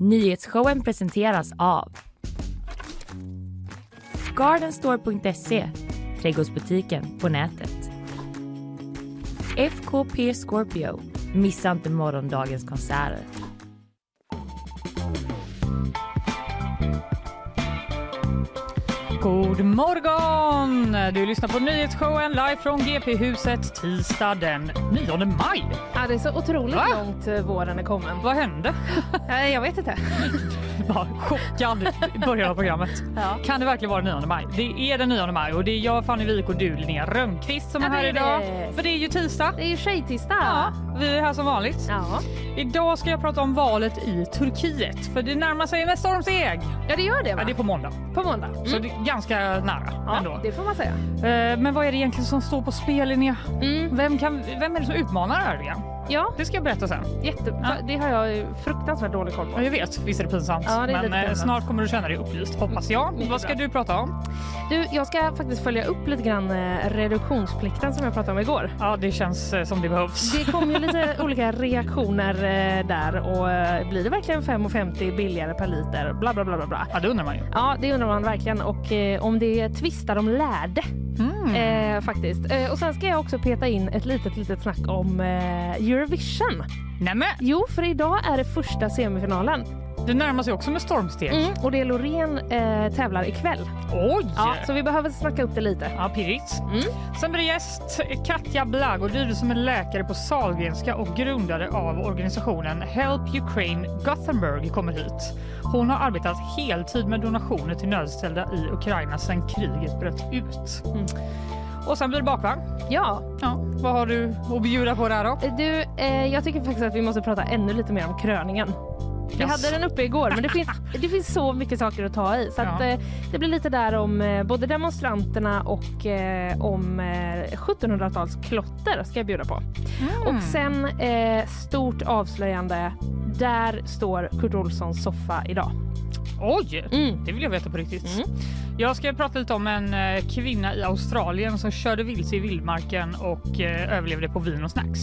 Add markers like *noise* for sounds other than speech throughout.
Nyhetsshowen presenteras av Gardenstore.se, trädgårdsbutiken på nätet. FKP Scorpio, missa inte morgondagens konserter. God morgon! Du lyssnar på nyhetsshowen live från GP-huset tisdag den 9 maj. Ja, det är så otroligt Va? långt eh, våren är kommen. Vad hände? *laughs* Jag vet inte. *laughs* Bara chockad i början av programmet. *laughs* Ja. Kan det verkligen vara den 9 maj? Det är den 9 maj och det är jag, Fanny Wijk och du, Linnea Rönnqvist som är Ja, här är idag. det. För det är ju tisdag. Det är ju tjejtisdag. Ja, vi är här som vanligt. Ja. Idag ska jag prata om valet i Turkiet för det närmar sig med stormsteg. ja, det gör det va? Ja, det är på måndag, På måndag. så Mm. det är ganska nära Ja, ändå. det får man säga. Eh, Men vad är det egentligen som står på spel, Linnea? Mm. Vem, kan, vem är det som utmanar Erdogan? Ja, Det ska jag berätta sen. jätte... Ja. Det har jag fruktansvärt dålig koll på. jag vet, visst är det pinsamt. Ja, det är men eh, pinsamt. snart kommer du känna dig upplyst, hoppas jag. Mycket Vad ska bra. du prata om? Du, jag ska faktiskt följa upp lite grann eh, reduktionsplikten som jag pratade om igår. Ja, det känns eh, som det behövs. Det kom ju lite *laughs* olika reaktioner eh, där och blir det verkligen 5,50 billigare per liter? Bla, bla, bla, bla, bla. Ja, det undrar man ju. Ja, det undrar man verkligen. Och om det tvistar de lärde Mm. Eh, faktiskt. Eh, och sen ska jag också peta in ett litet, litet snack om eh, Eurovision. Nämen, Jo, för idag är det första semifinalen. Det närmar sig också med stormsteg. Mm, och det är Loreen eh, tävlar ikväll. Oj! Ja, så vi behöver snacka upp det lite. Ja, pirrigt. Mm. Sen blir det gäst Katja Blagodid som är läkare på Sahlgrenska och grundare av organisationen Help Ukraine Gothenburg kommer hit. Hon har arbetat heltid med donationer till nödställda i Ukraina sedan kriget bröt ut. Mm. Och sen blir det bakvagn. Ja, Ja, vad har du att bjuda på där då? eh, du, eh, jag tycker faktiskt att vi måste prata ännu lite mer om kröningen. Vi Yes. hade den uppe igår, men det finns, *laughs* det finns så mycket saker att ta i. Så att, Ja. eh, det blir lite där om eh, både demonstranterna och eh, om eh, 1700-talsklotter ska jag bjuda på. Mm. Och sen eh, stort avslöjande. Där står Kurt Olssons soffa idag. Oj! Mm. Det vill jag veta på riktigt. Mm. Jag ska prata lite om en eh, kvinna i Australien som körde vilse i vildmarken och eh, överlevde på vin och snacks.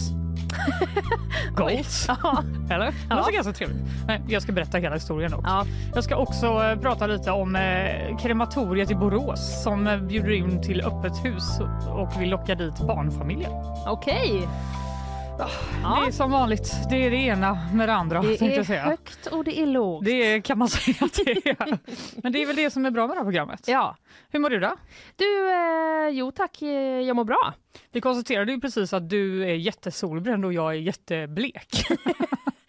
*laughs* Goals! Ja. Eller? Det Ja. låter ganska trevligt. Men jag ska berätta hela historien dock. ja. Jag ska också eh, prata lite om eh, krematoriet i Borås som eh, bjuder in till öppet hus och vill locka dit barnfamiljer. Okej. Ja. Det är som vanligt, det är det ena med det andra. Det är jag säga. högt och det är lågt. Det kan man säga att det är. Men det är väl det som är bra med det här programmet. Ja. Hur mår du då? Du, eh, jo tack, eh, jag mår bra. Vi konstaterade ju precis att du är jättesolbränd och jag är jätteblek. *laughs*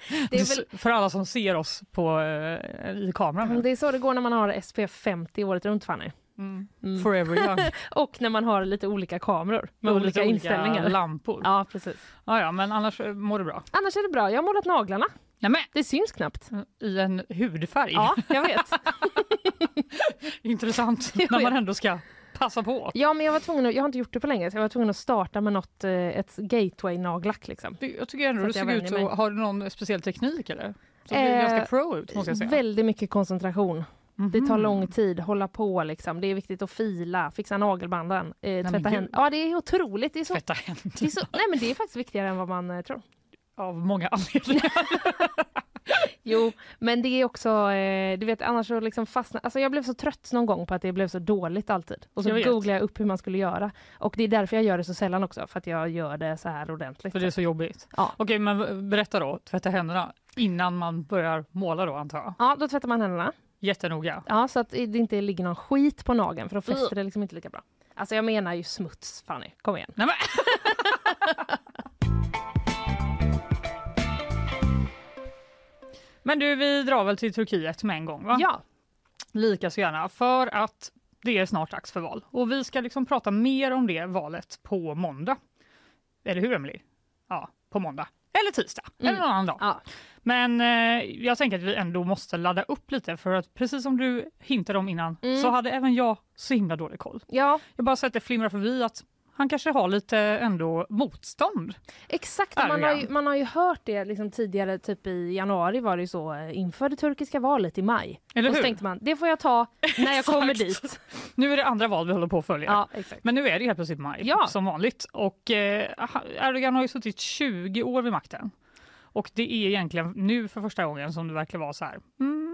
*laughs* Väl, För alla som ser oss på, eh, i kameran. det är så det går när man har SPF 50 året runt Fanny. Mm. Mm. Forever *laughs* young. Och när man har lite olika kameror med olika lite inställningar. lampor. Ja. Ja, precis. Ja, men annars eh, mår du bra. Annars är det bra. Jag har målat naglarna. Nämen, Det syns knappt. i en hudfärg. Ja, jag vet. *laughs* Intressant *laughs* Jo, när man ja. ändå ska passa på. Ja, men jag var tvungen att, jag har inte gjort det på länge, så jag var tvungen att starta med något, eh, ett gateway-nagellack liksom. Jag tycker ändå Så du jag såg ut att, har du någon speciell teknik eller? Så det Eh, ser ganska pro ut måste jag säga. Väldigt mycket koncentration. Det tar Mhm. lång tid, hålla på liksom. Det är viktigt att fila, fixa nagelbanden, eh, tvätta händerna. Ja, det är otroligt. Det är så, Tvätta är så, nej, men det är faktiskt viktigare än vad man eh, tror. av många anledningar. *laughs* Jo, men det är också, eh, du vet annars så liksom fastna, alltså jag blev så trött någon gång på att det blev så dåligt alltid. Och så Jag googlade jag upp hur man skulle göra. Och det är därför jag gör det så sällan också, för att jag gör det så här ordentligt. För det är så jobbigt. Ja. Okej, men berätta då. Tvätta händerna innan man börjar måla då antar jag. Ja, då tvättar man händerna. Jättenoga. Ja, så att det inte ligger någon skit på nageln, för då fäster det liksom inte lika bra. Alltså jag menar ju smuts, Fanny. Kom igen. Nej, men. *laughs* men du, vi drar väl till Turkiet med en gång va? Ja, Lika så gärna, för att det är snart dags för val. Och vi ska liksom prata mer om det valet på måndag. Eller hur Emily? Ja, på måndag. Eller tisdag, Mm. eller någon annan dag. ja. Men eh, jag tänker att vi ändå måste ladda upp lite för att precis som du hintade om innan Mm. så hade även jag så himla dålig koll. ja Jag bara sett det flimra förbi att han kanske har lite ändå motstånd. exakt. Man har, ju, man har ju hört det liksom tidigare, typ i januari var det så, eh, inför det turkiska valet i maj. Eller och så tänkte man, det får jag ta när jag kommer dit. Nu är det andra val vi håller på att följa. Ja, exakt. Men nu är det helt plötsligt maj, Ja. som vanligt. Och eh, Erdogan har ju suttit 20 år vid makten. Och det är egentligen nu för första gången som det verkar vara så här. Mm,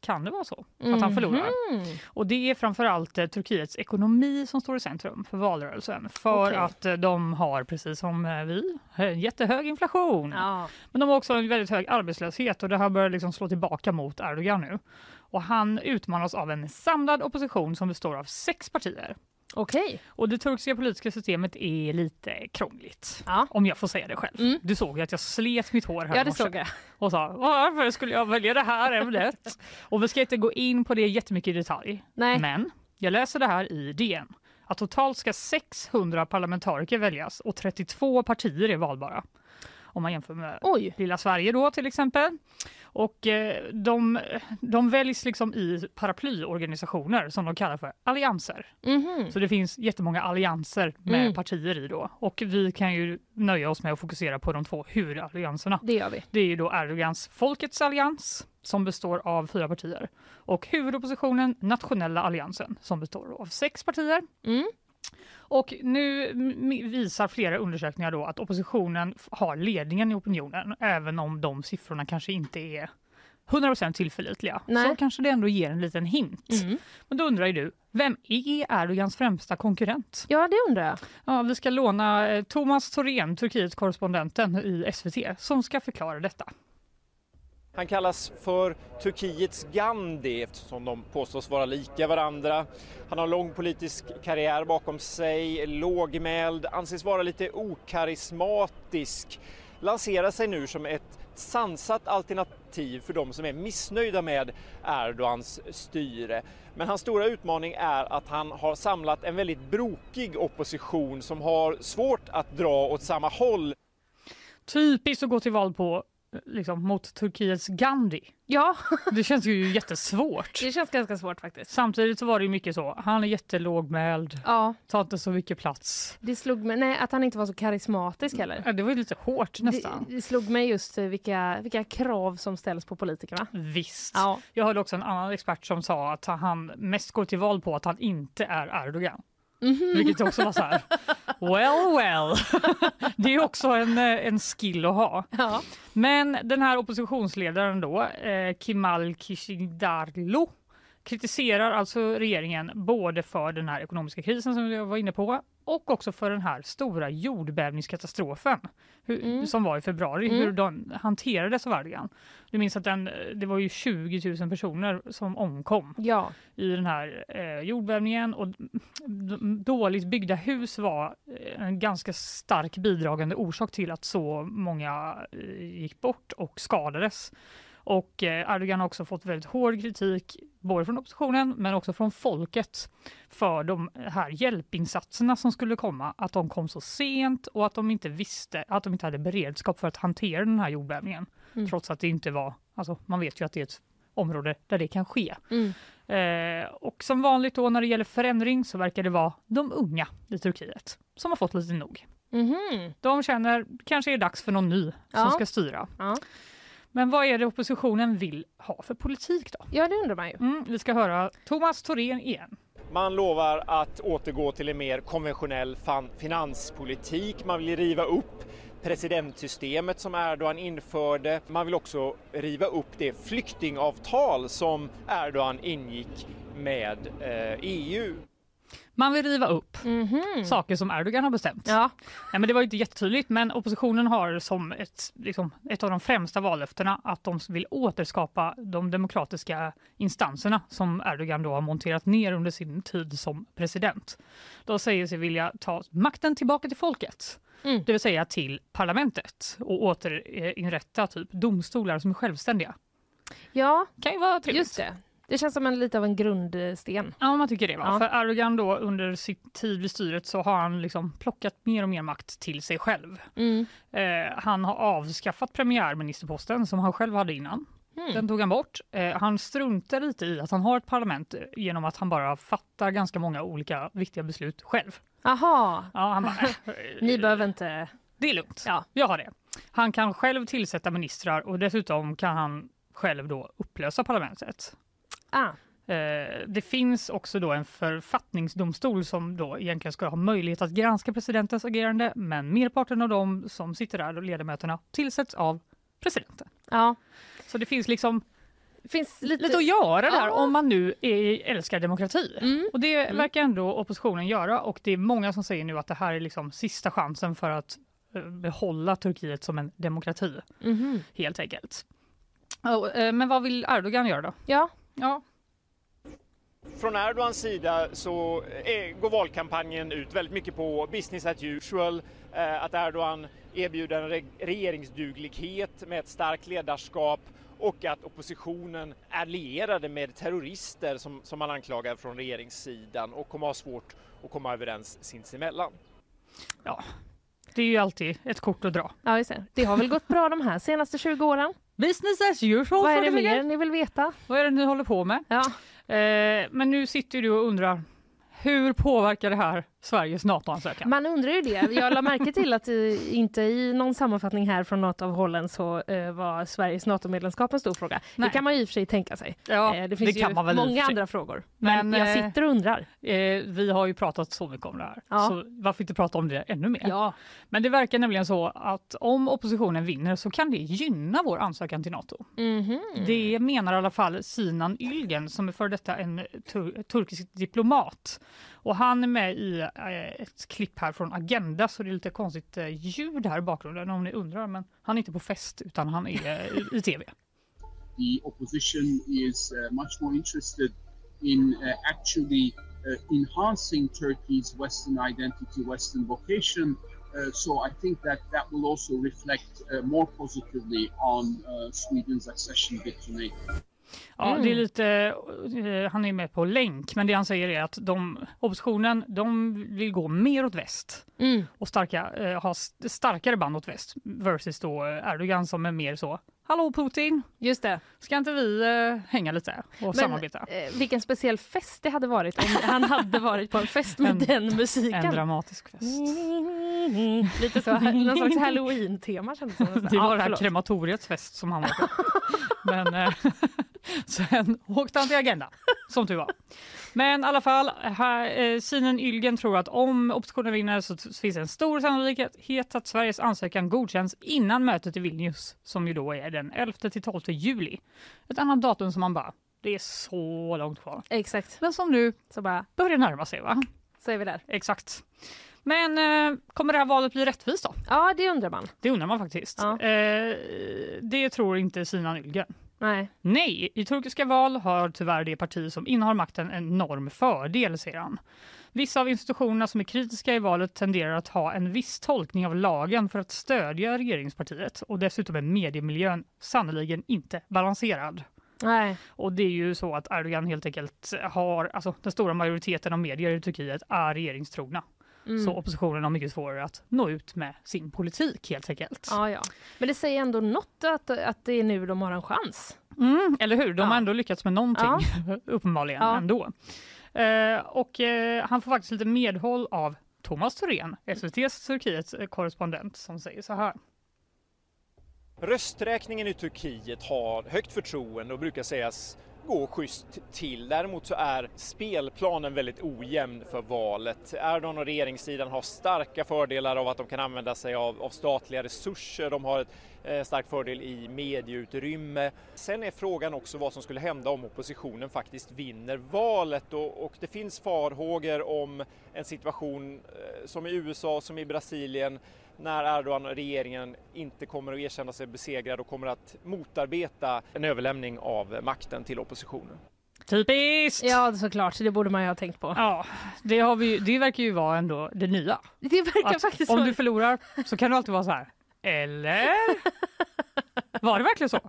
kan det vara så att han förlorar? Mhm. Och det är framförallt eh, Turkiets ekonomi som står i centrum för valrörelsen. För Okej. att eh, de har, precis som eh, vi, jättehög inflation. Ja. Men de har också en väldigt hög arbetslöshet och det här börjar liksom slå tillbaka mot Erdogan nu. Och han utmanas av en samlad opposition som består av sex partier. Okej. Och det turkiska politiska systemet är lite krångligt. Ja. Om jag får säga det själv. Mm. Du såg ju att jag slet mitt hår här Ja, det såg jag. och sa varför skulle jag välja det här ämnet? och vi ska inte gå in på det jättemycket i detalj. Nej. Men jag läser det här i DN. Att totalt ska 600 parlamentariker väljas och 32 partier är valbara. Om man jämför med Oj. lilla Sverige då till exempel. Och eh, de, de väljs liksom i paraplyorganisationer som de kallar för allianser. Mhm. Så det finns jättemånga allianser med Mm. partier i då. Och vi kan ju nöja oss med att fokusera på de två huvudallianserna. Det gör vi. Det är ju då Erdogans Folkets allians som består av fyra partier och huvudoppositionen Nationella alliansen som består av sex partier. Mm. Och nu visar flera undersökningar då att oppositionen har ledningen i opinionen även om de siffrorna kanske inte är 100% tillförlitliga. Nej. Så kanske det ändå ger en liten hint. Mm. Men då undrar ju du, vem är Erdogans främsta konkurrent? Ja, det undrar jag. Ja, vi ska låna eh, Thomas Thorén, Turkiet-korrespondenten i SVT, som ska förklara detta. Han kallas för Turkiets Gandhi eftersom de påstås vara lika varandra. Han har lång politisk karriär bakom sig, lågmäld, anses vara lite okarismatisk. Lanserar sig nu som ett sansat alternativ för de som är missnöjda med Erdogans styre. Men hans stora utmaning är att han har samlat en väldigt brokig opposition som har svårt att dra åt samma håll. Typiskt att gå till val på liksom, mot Turkiets Gandhi. Ja, *laughs* Det känns ju jättesvårt. det känns ganska svårt faktiskt. Samtidigt så var det ju mycket så, han är jättelågmäld, Ja, tar inte så mycket plats. det slog mig. Nej, att han inte var så karismatisk heller. Ja, Det var ju lite hårt nästan. Det, det slog mig just eh, vilka, vilka krav som ställs på politikerna. Visst. Ja. Jag hörde också en annan expert som sa att han mest går till val på att han inte är Erdogan. Mhm. Vilket också var så här, well well. *laughs* Det är också en, eh, en skill att ha. Ja. Men den här oppositionsledaren då, eh, Kemal Kılıçdaroğlu kritiserar alltså regeringen både för den här ekonomiska krisen som jag var inne på och också för den här stora jordbävningskatastrofen hur, Mm. som var i februari, Mm. hur den hanterades av Erdogan. Du minns att den, det var ju 20 000 personer som omkom ja. i den här eh, jordbävningen och dåligt byggda hus var eh, en ganska stark bidragande orsak till att så många eh, gick bort och skadades. Och eh, Erdogan har också fått väldigt hård kritik både från oppositionen men också från folket för de här hjälpinsatserna som skulle komma, att de kom så sent och att de inte visste, att de inte hade beredskap för att hantera den här jordbävningen. Mm. Trots att det inte var, alltså man vet ju att det är ett område där det kan ske. Mm. Eh, och som vanligt då när det gäller förändring så verkar det vara de unga i Turkiet som har fått lite nog. Mhm. De känner kanske är det dags för någon ny som Ja. ska styra. Ja. Men vad är det oppositionen vill ha för politik då? ja, det undrar man ju. Mm, vi ska höra Thomas Thorén igen. Man lovar att återgå till en mer konventionell finanspolitik. Man vill riva upp presidentsystemet som Erdogan införde. Man vill också riva upp det flyktingavtal som Erdogan ingick med eh, EU. Man vill riva upp Mhm. saker som Erdogan har bestämt. Ja. Nej, men det var inte jättetydligt, men oppositionen har som ett, liksom, ett av de främsta vallöftena att de vill återskapa de demokratiska instanserna som Erdogan då har monterat ner under sin tid som president. De säger sig vilja ta makten tillbaka till folket, Mm. det vill säga till parlamentet och återinrätta typ domstolar som är självständiga. ja, kan ju vara trevligt. just det. Det känns som en, lite av en grundsten. Ja, man tycker det. Va? Ja. För Erdogan då under sin tid vid styret så har han liksom plockat mer och mer makt till sig själv. Mm. Eh, han har avskaffat premiärministerposten som han själv hade innan. Mm. Den tog han bort. Eh, han struntar lite i att han har ett parlament eh, genom att han bara fattar ganska många olika viktiga beslut själv. Aha, Ja, han bara, *laughs* ni behöver inte... Det är lugnt, Ja. jag har det. Han kan själv tillsätta ministrar och dessutom kan han själv då upplösa parlamentet. Ah. Eh, Det finns också då en författningsdomstol som då egentligen ska ha möjlighet att granska presidentens agerande men merparten av dem som sitter där, och ledamöterna, tillsätts av presidenten. Ja. Så det finns liksom Finns lite... lite att göra där Ja. om man nu är, älskar demokrati. Mm. Och det verkar ändå oppositionen göra och det är många som säger nu att det här är liksom sista chansen för att eh, behålla Turkiet som en demokrati Mhm. helt enkelt. Eh, Men vad vill Erdogan göra då? Ja. Ja, Från Erdogans sida så är, går valkampanjen ut väldigt mycket på business as usual. Eh, att Erdogan erbjuder en re- regeringsduglighet med ett starkt ledarskap och att oppositionen är lierade med terrorister som, som man anklagar från regeringssidan och kommer ha svårt att komma överens sinsemellan. ja. Det är ju alltid ett kort att dra. ja, just det. Det har väl gått bra de här senaste 20 åren? Business as usual. Vad är det mer ni vill veta? Vad är det ni håller på med? Ja. Eh, men nu sitter du och undrar hur påverkar det här Sveriges NATO-ansökan? Man undrar ju det. Jag la märke till att inte i någon sammanfattning här från något av hållen så eh, var Sveriges NATO-medlemskap en stor fråga. Nej. Det kan man ju i och för sig tänka sig. Ja, Eh, det finns kan ju många andra frågor. Men, Men, jag eh, sitter och undrar. Eh, vi har ju pratat så mycket om det här, Ja. så varför inte prata om det ännu mer? Ja. Men det verkar nämligen så att om oppositionen vinner så kan det gynna vår ansökan till NATO. Mhm. Det menar i alla fall Sinan Ylgen som är för detta en tur- turkisk diplomat. Och han är med i eh, ett klipp här från Agenda så det är lite konstigt eh, ljud här i bakgrunden om ni undrar. Men han är inte på fest utan han är eh, i, *laughs* tv. the opposition is much more interested in actually enhancing Turkey's Western identity, Western vocation. Uh, so I think that that will also reflect uh, more positively on uh, Sweden's accession bid to NATO. Ja, Mm. det är lite, eh, han är med på länk men det han säger är att de, oppositionen de vill gå mer åt väst Mm. och starka, eh, ha st- starkare band åt väst versus då eh, Erdogan som är mer så Hallå Putin, Just det. ska inte vi eh, hänga lite och samarbeta? eh, vilken speciell fest det hade varit om han hade varit på en fest med *laughs* En- den musiken. En dramatisk fest. *laughs* Lite så, någon slags halloween-tema kändes det som. Det var Ja, det här krematoriets fest som han var på. *laughs* Men eh, sen åkte han till Agenda, som tur var. Men i alla fall, här, eh, Sinen Ylgen tror att om oppositionen vinner så finns det en stor sannolikhet att Sveriges ansökan godkänns innan mötet i Vilnius, som ju då är den 11 till 12 juli. Ett annat datum som man bara, det är så långt kvar. Exakt. Men som nu Så bara, börjar närma sig va? så är vi där. Exakt. Men eh, kommer det här valet bli rättvist då? Ja, det undrar man. Det undrar man faktiskt. Ja. Eh, det tror inte Sinan Ylgen. Nej. Nej, i turkiska val har tyvärr det parti som innehar makten en enorm fördel, säger han. Vissa av institutionerna som är kritiska i valet tenderar att ha en viss tolkning av lagen för att stödja regeringspartiet och dessutom är mediemiljön sannoliken inte balanserad. Nej. Och det är ju så att Erdogan helt enkelt har, alltså den stora majoriteten av medier i Turkiet är regeringstrogna. Mm. Så oppositionen har mycket svårare att nå ut med sin politik helt enkelt. Ja, ja. Men det säger ändå något att, att det är nu de har en chans. Mm, eller hur? De har Ja. ändå lyckats med någonting, *laughs* uppenbarligen Ja. ändå. Eh, och eh, han får faktiskt lite medhåll av Thomas Thorén, SVTs Turkiets eh, korrespondent, som säger så här. Rösträkningen i Turkiet har högt förtroende och brukar sägas gå schysst till. Däremot så är spelplanen väldigt ojämn för valet. Erdogan och regeringssidan har starka fördelar av att de kan använda sig av, av statliga resurser. De har ett eh, stark fördel i medieutrymme. Sen är frågan också vad som skulle hända om oppositionen faktiskt vinner valet och, och det finns farhågor om en situation eh, som i USA, som i Brasilien när Erdogan och regeringen inte kommer att erkänna sig besegrad och kommer att motarbeta en överlämning av makten till oppositionen. Typiskt! Ja, såklart. Det borde man ju ha tänkt på. Ja, det, har vi, det verkar ju vara ändå det nya. Det verkar Att faktiskt om du förlorar så kan du alltid vara så här. Eller? *laughs* Var det verkligen så?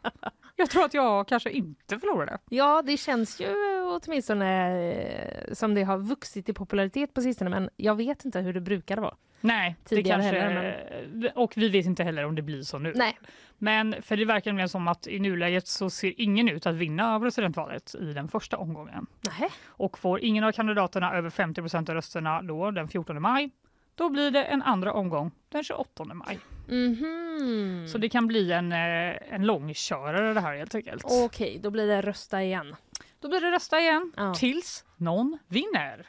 Jag tror att jag kanske inte förlorade. Ja, det känns ju åtminstone eh, som det har vuxit i popularitet på sistone, men jag vet inte hur det brukar vara. Nej, det Tidigare kanske, heller, och vi vet inte heller om det blir så nu. Nej. Men för det verkar nämligen som att i nuläget så ser ingen ut att vinna presidentvalet i den första omgången. Nej. Och får ingen av kandidaterna över 50 procent av rösterna då den 14 maj, då blir det en andra omgång den 28 maj. Mhm. Så det kan bli en, eh, en långkörare det här helt enkelt. Okej, då blir det rösta igen. Då blir det rösta igen Ja. tills någon vinner.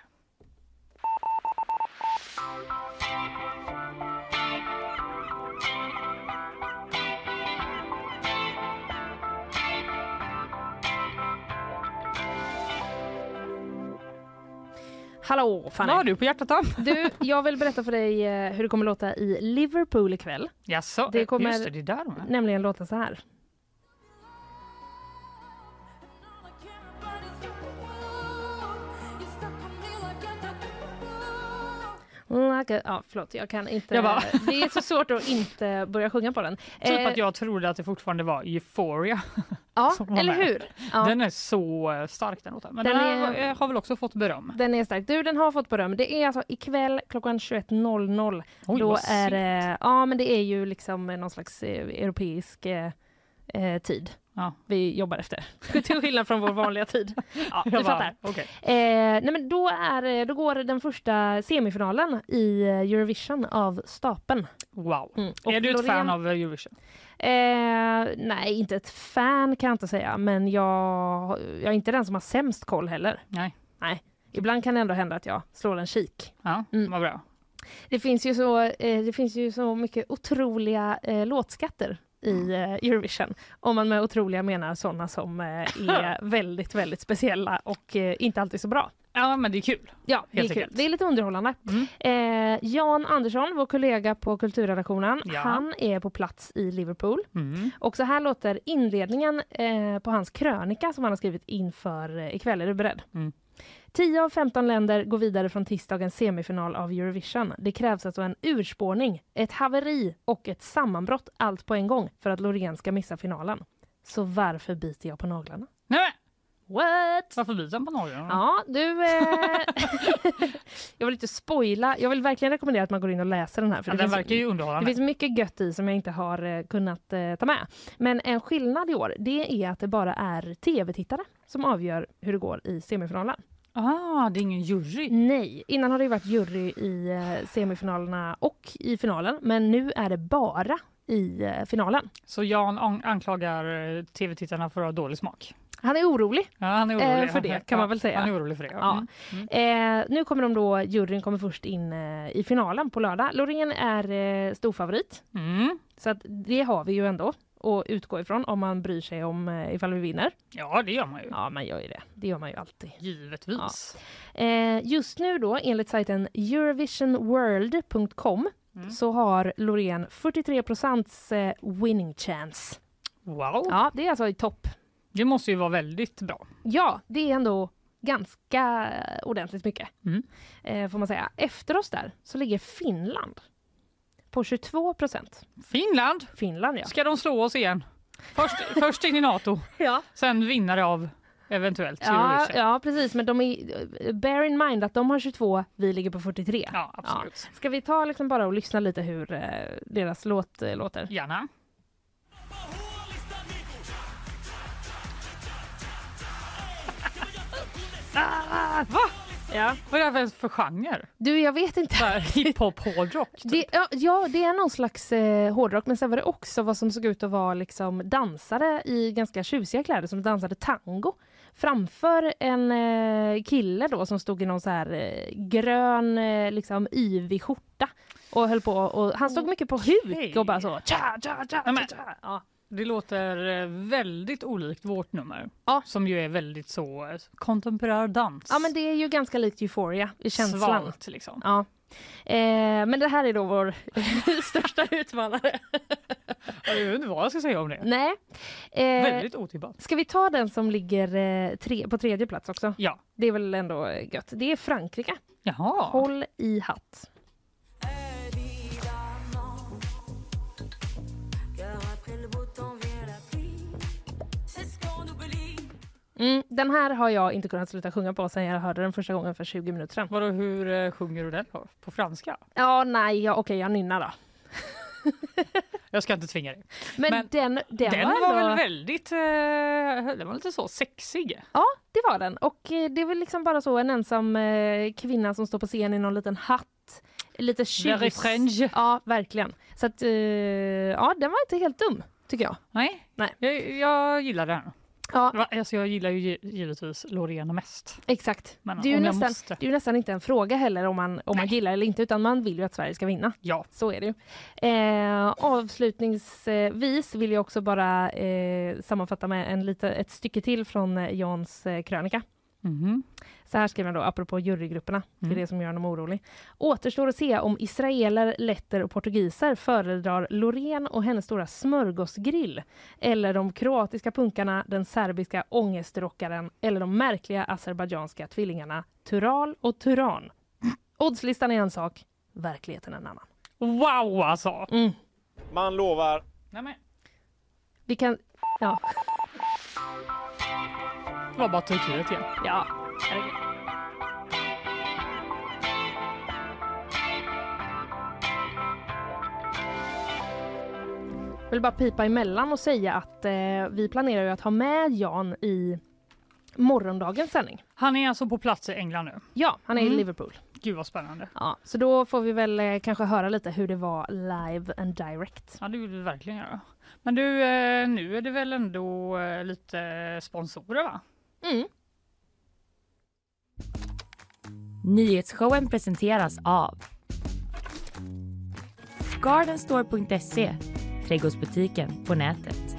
Hallå Fanny! Vad har du på hjärtat då? Du, jag vill berätta för dig eh, hur det kommer låta i Liverpool ikväll. Jaså, det kommer just det, det där med. nämligen låta så här. Ja, förlåt, jag kan inte. Jag bara- *laughs* Det är så svårt att inte börja sjunga på den. Typ Eh, att jag trodde att det fortfarande var Euphoria. *laughs* ja, eller med. hur? Ja. Den är så eh, stark den låten. Men Den den, är- eh, har väl också fått beröm? Den är stark. Du, den har fått beröm. Det är alltså ikväll klockan 21.00. Oj, Då är ja men det är ju liksom någon slags eh, europeisk eh, eh, tid Ja. vi jobbar efter. Till skillnad från vår vanliga tid. *laughs* Ja, du fattar. okej. Eh, nej men då, är, det- då går den första semifinalen i eh, Eurovision av stapeln. Wow. Mm. Är du ett Loreen- fan av eh, Eurovision? Eh, nej, inte ett fan kan jag inte säga, men jag, jag är inte den som har sämst koll heller. Nej. Ibland kan det ändå hända att jag slår en kik. Ja, Mm. vad bra. Det finns ju så, eh, det finns ju så mycket otroliga eh, låtskatter i eh, Eurovision. Om man med otroliga menar sådana som eh, är *laughs* väldigt, väldigt speciella och eh, inte alltid så bra. Ja, men det är kul. Ja, det är kul. Det är lite underhållande. Mm. Eh, Jan Andersson, vår kollega på kulturredaktionen, Ja. han är på plats i Liverpool. Mm. Och så här låter inledningen eh, på hans krönika som han har skrivit inför eh, ikväll. Är du beredd? Mm. 10 av 15 länder går vidare från tisdagens semifinal av Eurovision. Det krävs alltså en urspårning, ett haveri och ett sammanbrott allt på en gång för att Loreen ska missa finalen. Så varför biter jag på naglarna? Nej, What? varför byter han på Norge? Ja, du... Eh... *laughs* jag vill inte spoila. Jag vill verkligen rekommendera att man går in och läser den här. För Ja, det den finns- verkar ju det underhållande. finns mycket gött i som jag inte har eh, kunnat eh, ta med. Men en skillnad i år, det är att det bara är tv-tittare som avgör hur det går i semifinalen. Ah, det är ingen jury. Nej, innan har det varit jury i eh, semifinalerna och i finalen, men nu är det bara i eh, finalen. Så Jan an- anklagar eh, tv-tittarna för att ha dålig smak. Han är orolig. Ja, han är orolig. Eh, för det, kan man väl säga. Han är orolig för det. Ja. Mm. Eh, nu kommer de då, juryn kommer först in eh, i finalen på lördag. Loreen är eh, storfavorit, Mm. så att det har vi ju ändå att utgå ifrån om man bryr sig om eh, ifall vi vinner. Ja, det gör man ju. Ja, man gör ju det. Det gör man ju alltid. Givetvis. Eh, just nu då, enligt sajten Eurovisionworld.com Mm. så har Loreen 43 procents eh, winning chance. Wow. Ja, det är alltså i topp. Det måste ju vara väldigt bra. Ja, det är ändå ganska ordentligt mycket, Mm. eh, får man säga. Efter oss där så ligger Finland på 22 procent. Finland, Finland, ja. ska de slå oss igen? Först, först in i Nato, *laughs* Ja, sen vinnare av eventuellt ja, ja precis. Men de är, bear in mind att de har 22, vi ligger på 43. Ja, absolut. Ska vi ta liksom bara och lyssna lite hur eh, deras låt eh, låter? Gärna. ah, va? Ja. Vad är det här för genre? Du, jag vet inte. Hiphop, hårdrock? Typ. Det, ja, ja, det är någon slags eh, hårdrock, men sen var det också vad som såg ut att vara liksom dansare i ganska tjusiga kläder som dansade tango framför en eh, kille då som stod i någon så här eh, grön, eh, liksom yvig skjorta och höll på och han stod mycket på huk och bara så tja, tja, tja, tja, tja. Ja. Det låter eh, väldigt olikt vårt nummer. Ja. Som ju är väldigt så eh, kontemporär dans. ja, men det är ju ganska likt Euphoria i känslan. Svalt liksom. Ja. Eh, men det här är då vår *laughs* största utmanare. *laughs* Jag vet inte vad jag ska säga om det. Nej. Eh, Väldigt otippat. Ska vi ta den som ligger eh, tre, på tredje plats också? Ja. Det är väl ändå gött. Det är Frankrike. Jaha. Håll i hatt. Mm, den här har jag inte kunnat sluta sjunga på sen jag hörde den första gången för 20 minuter sedan. Vadå, hur eh, sjunger du den på? På franska? Ja, nej, ja, okej, jag nynnar då. *laughs* Jag ska inte tvinga dig. Men, Men den, den, Den var, var ändå... väl väldigt, eh, den var lite så sexig. Ja, det var den. Och eh, det är väl liksom bara så en ensam eh, kvinna som står på scen i någon liten hatt. Lite tjus. Ja, verkligen. Så att, eh, ja, den var inte helt dum, tycker jag. Nej, Nej. Jag, jag gillar den. Ja? Alltså, jag gillar ju gi- givetvis Loreen mest. exakt. Men Det är, ju nästan, måste. det är nästan inte en fråga heller om man, om man gillar eller inte, utan man vill ju att Sverige ska vinna. Ja. Så är det ju. Eh, avslutningsvis vill jag också bara eh, sammanfatta med en lite, ett stycke till från eh, Jans eh, krönika. Mhm. Så här skriver han då, apropå jurygrupperna, det är Mm. det som gör honom orolig. Återstår att se om israeler, letter och portugiser föredrar Loreen och hennes stora smörgåsgrill eller de kroatiska punkarna, den serbiska ångestrockaren eller de märkliga azerbajdzjanska tvillingarna Tural och Turan. Oddslistan är en sak, verkligheten en annan. Wow alltså! Mm. Man lovar Nej, men. Vi kan... Ja, Det var bara Turkiet igen. ja. herregud. Jag vill bara pipa emellan och säga att eh, vi planerar ju att ha med Jan i morgondagens sändning. Han är alltså på plats i England nu. Ja, han är Mm. i Liverpool. Gud vad spännande. Ja, så då får vi väl eh, kanske höra lite hur det var live and direct. Ja, det vill vi verkligen göra. Men du, eh, nu är det väl ändå eh, lite sponsorer va? Mm. Nyhetsshowen presenteras av Gardenstore.se, trädgårdsbutiken på nätet.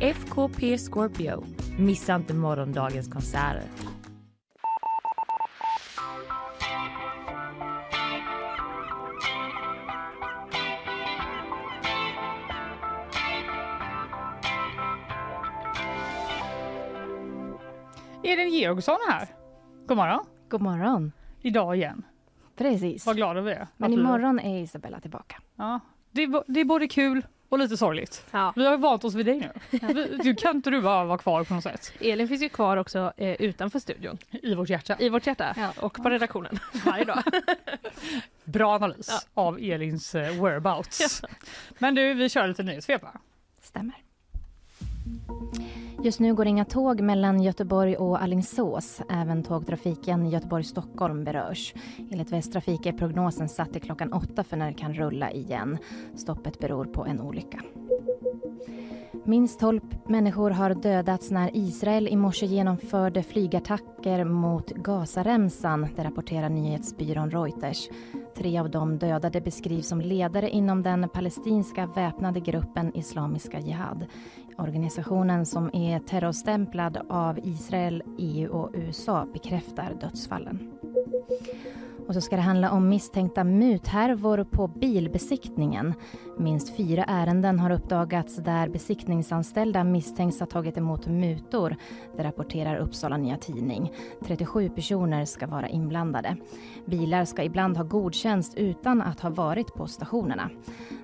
FKP Scorpio, missa inte morgondagens konserter. Georgsson här. God morgon. God morgon. Idag igen. Precis. Vad glada vi är. Men att du- imorgon är Isabella tillbaka. Ja, det, är, det är både kul och lite sorgligt. Ja. Vi har vant oss vid dig nu. *laughs* Du kan inte du bara vara kvar på något sätt Elin finns ju kvar också eh, utanför studion, i vårt hjärta. i vårt hjärta Ja. och på redaktionen *laughs* varje dag. *laughs* Bra analys av Elins eh, whereabouts. Men du, vi kör lite nyhetssvep? Stämmer. Just nu går inga tåg mellan Göteborg och Alingsås. Även tågtrafiken Göteborg-Stockholm berörs. Enligt Västtrafik är prognosen satt till klockan åtta för när det kan rulla igen. Stoppet beror på en olycka. Minst 12 människor har dödats när Israel i morse genomförde flygattacker mot Gazaremsan, det rapporterar nyhetsbyrån Reuters. Tre av de dödade beskrivs som ledare inom den palestinska väpnade gruppen Islamiska Jihad. Organisationen som är terrorstämplad av Israel, EU och USA bekräftar dödsfallen. Och så ska det handla om misstänkta muthärvor på bilbesiktningen. Minst fyra ärenden har uppdagats där besiktningsanställda misstänks ha tagit emot mutor. Det rapporterar Uppsala Nya Tidning. 37 personer ska vara inblandade. Bilar ska ibland ha godkänts utan att ha varit på stationerna.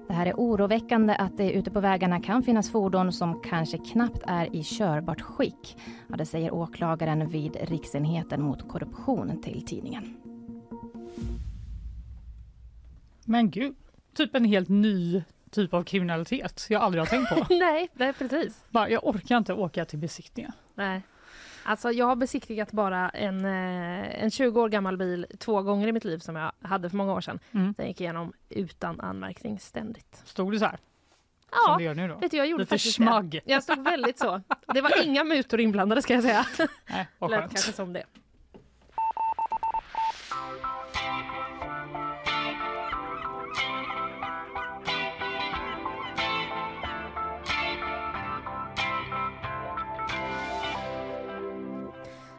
Det här är oroväckande att det ute på vägarna kan finnas fordon som kanske knappt är i körbart skick. Ja, det säger åklagaren vid Riksenheten mot korruption till tidningen. Men gud, typ en helt ny typ av kriminalitet jag aldrig har tänkt på. *laughs* Nej, det är precis. Bara, jag orkar inte åka till besiktningen. Nej. Alltså jag har besiktigat bara en, eh, en 20 år gammal bil två gånger i mitt liv som jag hade för många år sedan. Mm. Den gick igenom utan anmärkning ständigt. Stod det så här? Som Ja, det gör nu då? vet du, jag gjorde Lite faktiskt smagg. det. Jag stod väldigt så. Det var inga mutor inblandade ska jag säga. *laughs* Nej, vad Lät skönt. kanske som det.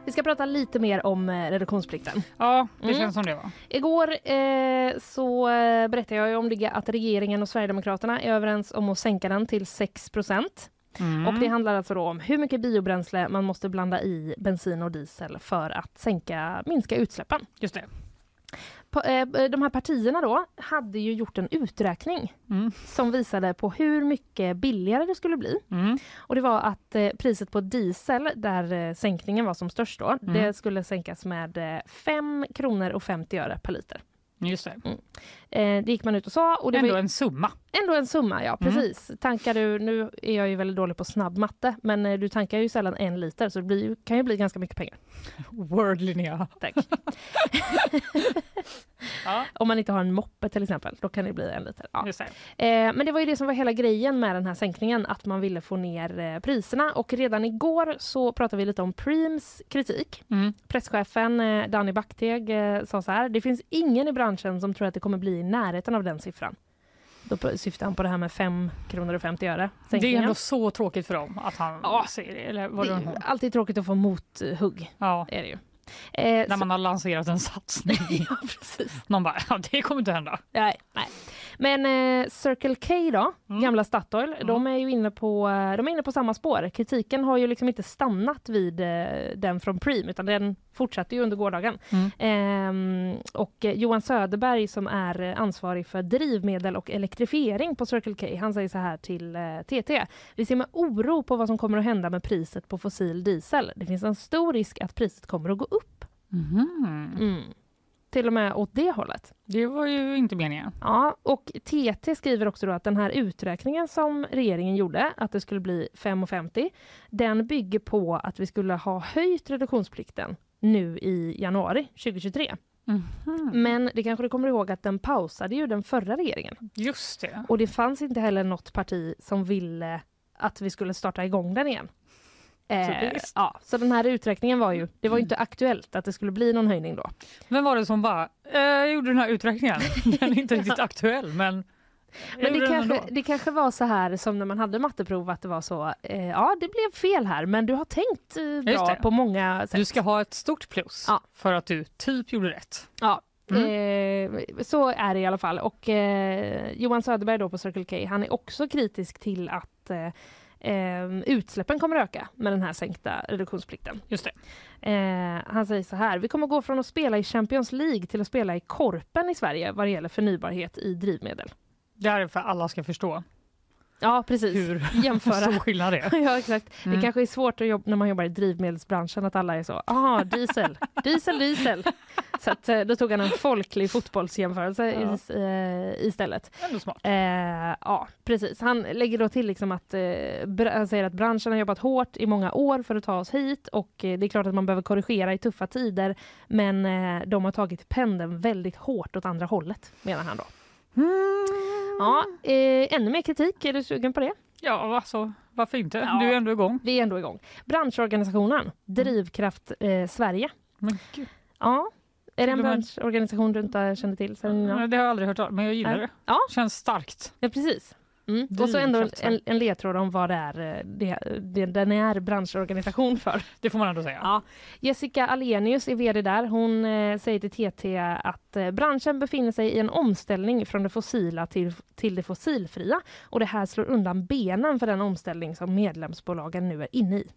Vi ska prata lite mer om eh, reduktionsplikten. Ja, det Mm. känns som det va? Igår eh, så berättade jag om det, att regeringen och Sverigedemokraterna är överens om att sänka den till 6 Mm. Och det handlar alltså om hur mycket biobränsle man måste blanda i bensin och diesel för att sänka, minska utsläppen. Just det. Eh, de här partierna då hade ju gjort en uträkning Mm. som visade på hur mycket billigare det skulle bli. Mm. Och det var att eh, priset på diesel, där eh, sänkningen var som störst då, Mm. det skulle sänkas med eh, 5 kronor och 50 öre per liter. Just det. Eh, det gick man ut och sa. Och det Ändå var ju en summa. ändå en summa, ja Mm. precis. Tankar du, nu är jag ju väldigt dålig på snabbmatte, men eh, du tankar ju sällan en liter så det blir, kan ju bli ganska mycket pengar. *laughs* Word Linnea. Tack. *laughs* Ja, Om man inte har en moppe till exempel, då kan det bli en liter. Ja. det. Eh, men det var ju det som var hela grejen med den här sänkningen, att man ville få ner priserna. Och redan igår så pratade vi lite om Preems kritik. Mm. Presschefen Danny Backteg sa så här, det finns ingen i branschen som tror att det kommer bli i närheten av den siffran. Då syftar han på det här med 5 kronor och 50 öre. Det är ändå så tråkigt för dem att han Ja. säger det. Eller vad Det är alltid tråkigt att få mothugg. Ja, Är det ju. Eh, när så- man har lanserat en satsning. *laughs* ja, precis. Någon bara, ja, det kommer inte hända. Nej, nej. Men eh, Circle K då, Mm. gamla Statoil, de är ju inne på, eh, de är inne på samma spår. Kritiken har ju liksom inte stannat vid eh, den från Preem utan den fortsatte ju under gårdagen. Mm. Ehm, och eh, Johan Söderberg som är eh, ansvarig för drivmedel och elektrifiering på Circle K, han säger så här till eh, TT. Vi ser med oro på vad som kommer att hända med priset på fossil diesel. Det finns en stor risk att priset kommer att gå upp. Mhm. Mm. Till och med åt det hållet. Det var ju inte meningen. Ja, och TT skriver också att den här uträkningen som regeringen gjorde, att det skulle bli 5,50, den bygger på att vi skulle ha höjt reduktionsplikten nu i januari 2023. Mhm. Men det kanske du kommer ihåg att den pausade ju den förra regeringen. Just det. Och det fanns inte heller något parti som ville att vi skulle starta igång den igen. Eh, visst. ja, så den här uträkningen var ju, det var ju inte aktuellt att det skulle bli någon höjning då. Vem var det som bara, eh, jag gjorde den här uträkningen? *laughs* Den är inte riktigt aktuell men Men det kanske, det kanske var så här som när man hade matteprov att det var så, eh, ja det blev fel här men du har tänkt eh, bra på många sätt. Du ska ha ett stort plus Ja. för att du typ gjorde rätt. Ja, Mm. eh, så är det i alla fall. Och eh, Johan Söderberg då på Circle K, han är också kritisk till att eh, eh, utsläppen kommer öka med den här sänkta reduktionsplikten. Just. Eh, han säger så här, vi kommer gå från att spela i Champions League till att spela i Korpen i Sverige vad det gäller förnybarhet i drivmedel. Det här är för att alla ska förstå Ja, precis. hur *laughs* Jämföra. stor skillnad det är. *laughs* ja, exakt. Mm. Det kanske är svårt att jobba, när man jobbar i drivmedelsbranschen att alla är så, aha, diesel, *laughs* diesel, diesel. Så att, eh, då tog han en folklig fotbollsjämförelse Ja. is, eh, istället. Ändå smart. Eh, ja, precis. Han lägger då till liksom att, eh, han säger att branschen har jobbat hårt i många år för att ta oss hit och eh, det är klart att man behöver korrigera i tuffa tider men eh, de har tagit pendeln väldigt hårt åt andra hållet, menar han då. Ja, eh, ännu mer kritik, är du sugen på det? Ja, alltså varför inte? Ja. Du är ändå igång. Vi är ändå igång. Branschorganisationen Drivkraft eh, Sverige. Men gud, Ja, är det en branschorganisation du inte kände till sen innan? Det har jag aldrig hört av, men jag gillar Nej. det. Ja. Känns starkt. Ja, precis. Mm. Och så ändå en, en ledtråd om vad det är eh, det, det, den är branschorganisation för. Det får man ändå säga. Ja. Jessica Alenius är vd där. Hon eh, säger till TT att eh, branschen befinner sig i en omställning från det fossila till, till det fossilfria och det här slår undan benen för den omställning som medlemsbolagen nu är inne i.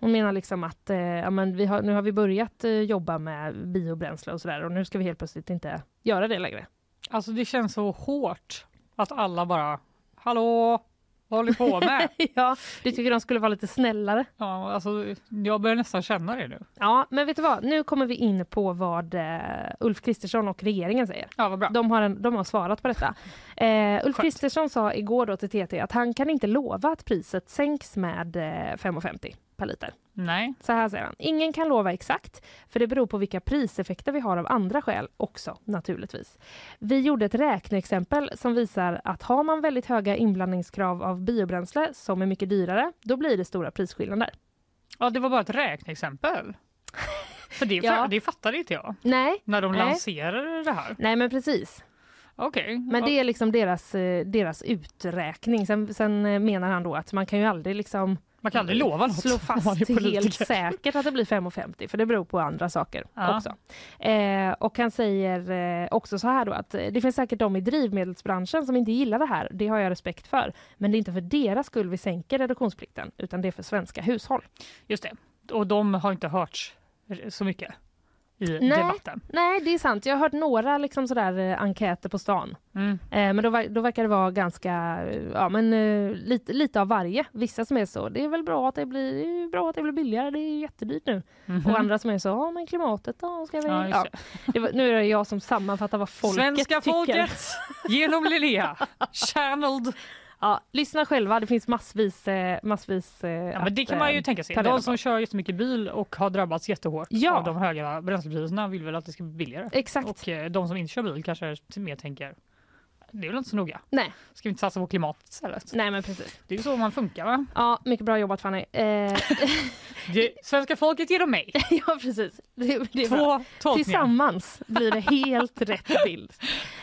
Hon menar liksom att eh, ja, men vi har, nu har vi börjat eh, jobba med biobränsle och sådär och nu ska vi helt plötsligt inte göra det längre. Alltså det känns så hårt att alla bara, hallå, vad håller ni på med? *laughs* ja, du tycker de skulle vara lite snällare? ja, alltså, jag börjar nästan känna det nu. Ja, men vet du vad? Nu kommer vi in på vad eh, Ulf Kristersson och regeringen säger. Ja, vad bra. De har, en, de har svarat på detta. *laughs* Eh, Ulf. Kristersson sa igår då till TT att han kan inte lova att priset sänks med eh, 5,50 per liter. Nej, Så här säger han. Ingen kan lova exakt, för det beror på vilka priseffekter vi har av andra skäl också naturligtvis. Vi gjorde ett räkneexempel som visar att har man väldigt höga inblandningskrav av biobränsle som är mycket dyrare, då blir det stora prisskillnader. ja, det var bara ett räkneexempel. *laughs* För det, Ja. det fattade inte jag Nej, när de Nej. lanserade det här. nej men precis. Okej. Men det är liksom deras, eh, deras uträkning. Sen, sen eh, menar han då att man kan ju aldrig liksom Man kan aldrig lova något. slå *laughs* fast helt säkert att det blir 5,50 för det beror på andra saker Ja. också. Eh, och han säger eh, också så här då att eh, det finns säkert de i drivmedelsbranschen som inte gillar det här. Det har jag respekt för. Men det är inte för deras skull vi sänker reduktionsplikten utan det är för svenska hushåll. Just det. Och de har inte hörts så mycket i Nej. debatten. Nej, det är sant. Jag har hört några liksom sådär eh, enkäter på stan. Mm. Eh, men då, då verkar det vara ganska, eh, ja men eh, lite, lite av varje. Vissa som är så, det är väl bra att det blir, bra att det blir billigare, det är jättedyrt nu. Mhm. Och andra som är så, ja men klimatet då, ska vi... Ja, Ja, var, nu är det jag som sammanfattar vad folket Svenska tycker. folket genom Linnea. *laughs* Channeled. Ja, lyssna själva, det finns massvis, eh, massvis eh, Ja, men det kan man eh, ju tänka sig. De som kör jättemycket bil och har drabbats jättehårt Ja. av de höga bränslepriserna vill väl att det ska bli billigare. Exakt. Och eh, de som inte kör bil kanske mer tänker det är väl inte så noga. Nej. Ska vi inte satsa på klimatet istället? Nej men precis. Det är ju så man funkar va? Ja, mycket bra jobbat Fanny. Eh, *laughs* Det, svenska folket ger dem mig. *laughs* ja precis. Det, det. Två tolkningar. Tillsammans blir det helt *laughs* rätt bild.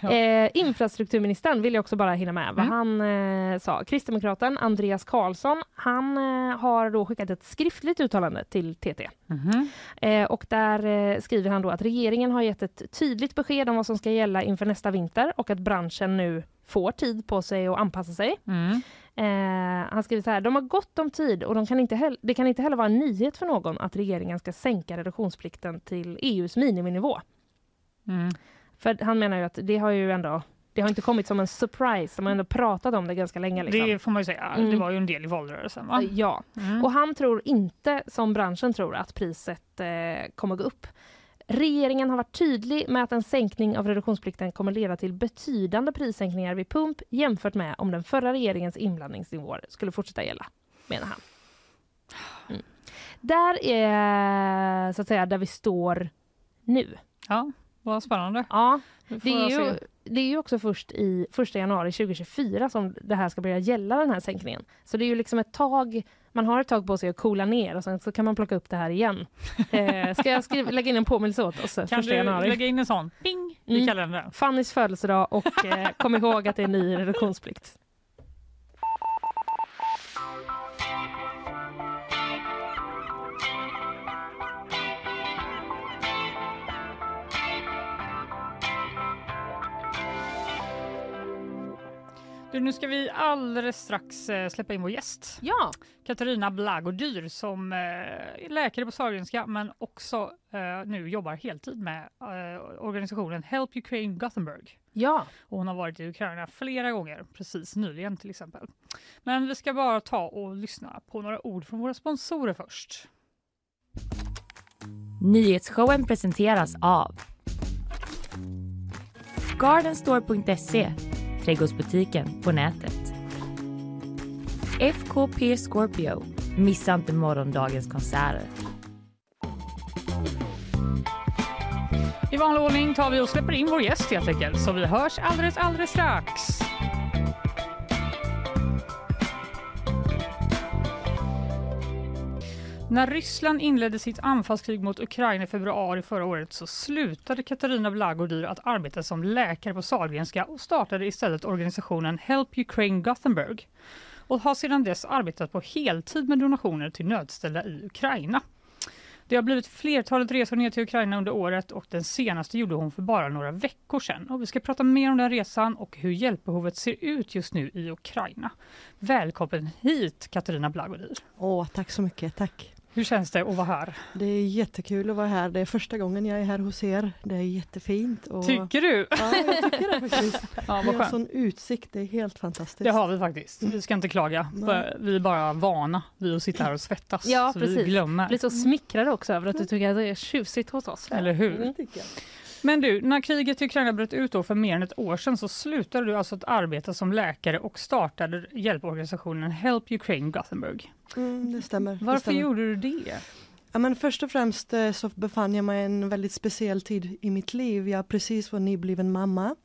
Eh, infrastrukturministern vill jag också bara hinna med vad Mm. han eh, sa. Kristdemokraten Andreas Karlsson han eh, har då skickat ett skriftligt uttalande till TT. Mhm. Eh, och där eh, skriver han då att regeringen har gett ett tydligt besked om vad som ska gälla inför nästa vinter och att branschen nu får tid på sig att anpassa sig. Mm. Eh, han skriver så här, de har gott om tid och de kan inte heller, det kan inte heller vara en nyhet för någon att regeringen ska sänka reduktionsplikten till EUs miniminivå. Mm. För han menar ju att det har ju ändå, det har inte kommit som en surprise, de har ändå pratat om det ganska länge. Liksom. Det får man säga. Mm. Det var ju en del i valrörelsen va? Ja, Mm. och han tror inte som branschen tror att priset eh, kommer gå upp. Regeringen har varit tydlig med att en sänkning av reduktionsplikten kommer leda till betydande prissänkningar vid pump jämfört med om den förra regeringens inblandningsnivåer skulle fortsätta gälla, menar han. Mm. Där är så att säga där vi står nu. Ja, vad spännande. Ja, det är, ju, se. Det är ju också först i 1 januari 2024 som det här ska börja gälla den här sänkningen. Så det är ju liksom ett tag, man har ett tag på sig att coola ner och sen så kan man plocka upp det här igen. *laughs* Eh, ska jag skriva, lägga in en påminnelse åt oss? Kan 1 du januari. lägga in en sån ping i Mm. kalendern? Fannys födelsedag och eh, kom ihåg att det är ny reduktionsplikt. Du, nu ska vi alldeles strax eh, släppa in vår gäst. Ja, Katarina Blagodyr som eh, är läkare på Sahlgrenska men också eh, nu jobbar heltid med eh, organisationen Help Ukraine Gothenburg. ja. Och hon har varit i Ukraina flera gånger, precis nyligen till exempel. Men vi ska bara ta och lyssna på några ord från våra sponsorer först. Nyhetsshowen presenteras av Gardenstore.se, trädgårdsbutiken på nätet. FKP Scorpio, missa inte morgondagens konserter. I vanlig ordning tar vi och släpper in vår gäst helt enkelt, så vi hörs alldeles, alldeles strax. När Ryssland inledde sitt anfallskrig mot Ukraina i februari förra året så slutade Katarina Blagodyr att arbeta som läkare på Sahlgrenska och startade istället organisationen Help Ukraine Gothenburg och har sedan dess arbetat på heltid med donationer till nödställda i Ukraina. Det har blivit flertalet resor ner till Ukraina under året och den senaste gjorde hon för bara några veckor sedan. Och vi ska prata mer om den resan och hur hjälpbehovet ser ut just nu i Ukraina. Välkommen hit Katarina Blagodyr. Åh, tack så mycket, tack. Hur känns det att vara här? Det är jättekul att vara här. Det är första gången jag är här hos er. Det är jättefint. Och... Tycker du? Ja, jag tycker det faktiskt. *laughs* Ja, Vi vad har sån utsikt, det är helt fantastiskt. Det har vi faktiskt. Vi ska inte klaga. Nej. Vi är bara vana vid att sitta här och svettas. Ja, så vi precis. glömmer. Jag blir så smickrad också över att du tycker att det är tjusigt hos oss. Eller hur? Mm, tycker jag. Men du, när kriget i Ukraina bröt ut för mer än ett år sedan så slutade du alltså att arbeta som läkare och startade hjälporganisationen Help Ukraine Gothenburg. Mm, det stämmer. det Varför stämmer. gjorde du det? Ja, men först och främst eh, så befann jag mig i en väldigt speciell tid i mitt liv. Jag precis var nybliven mamma.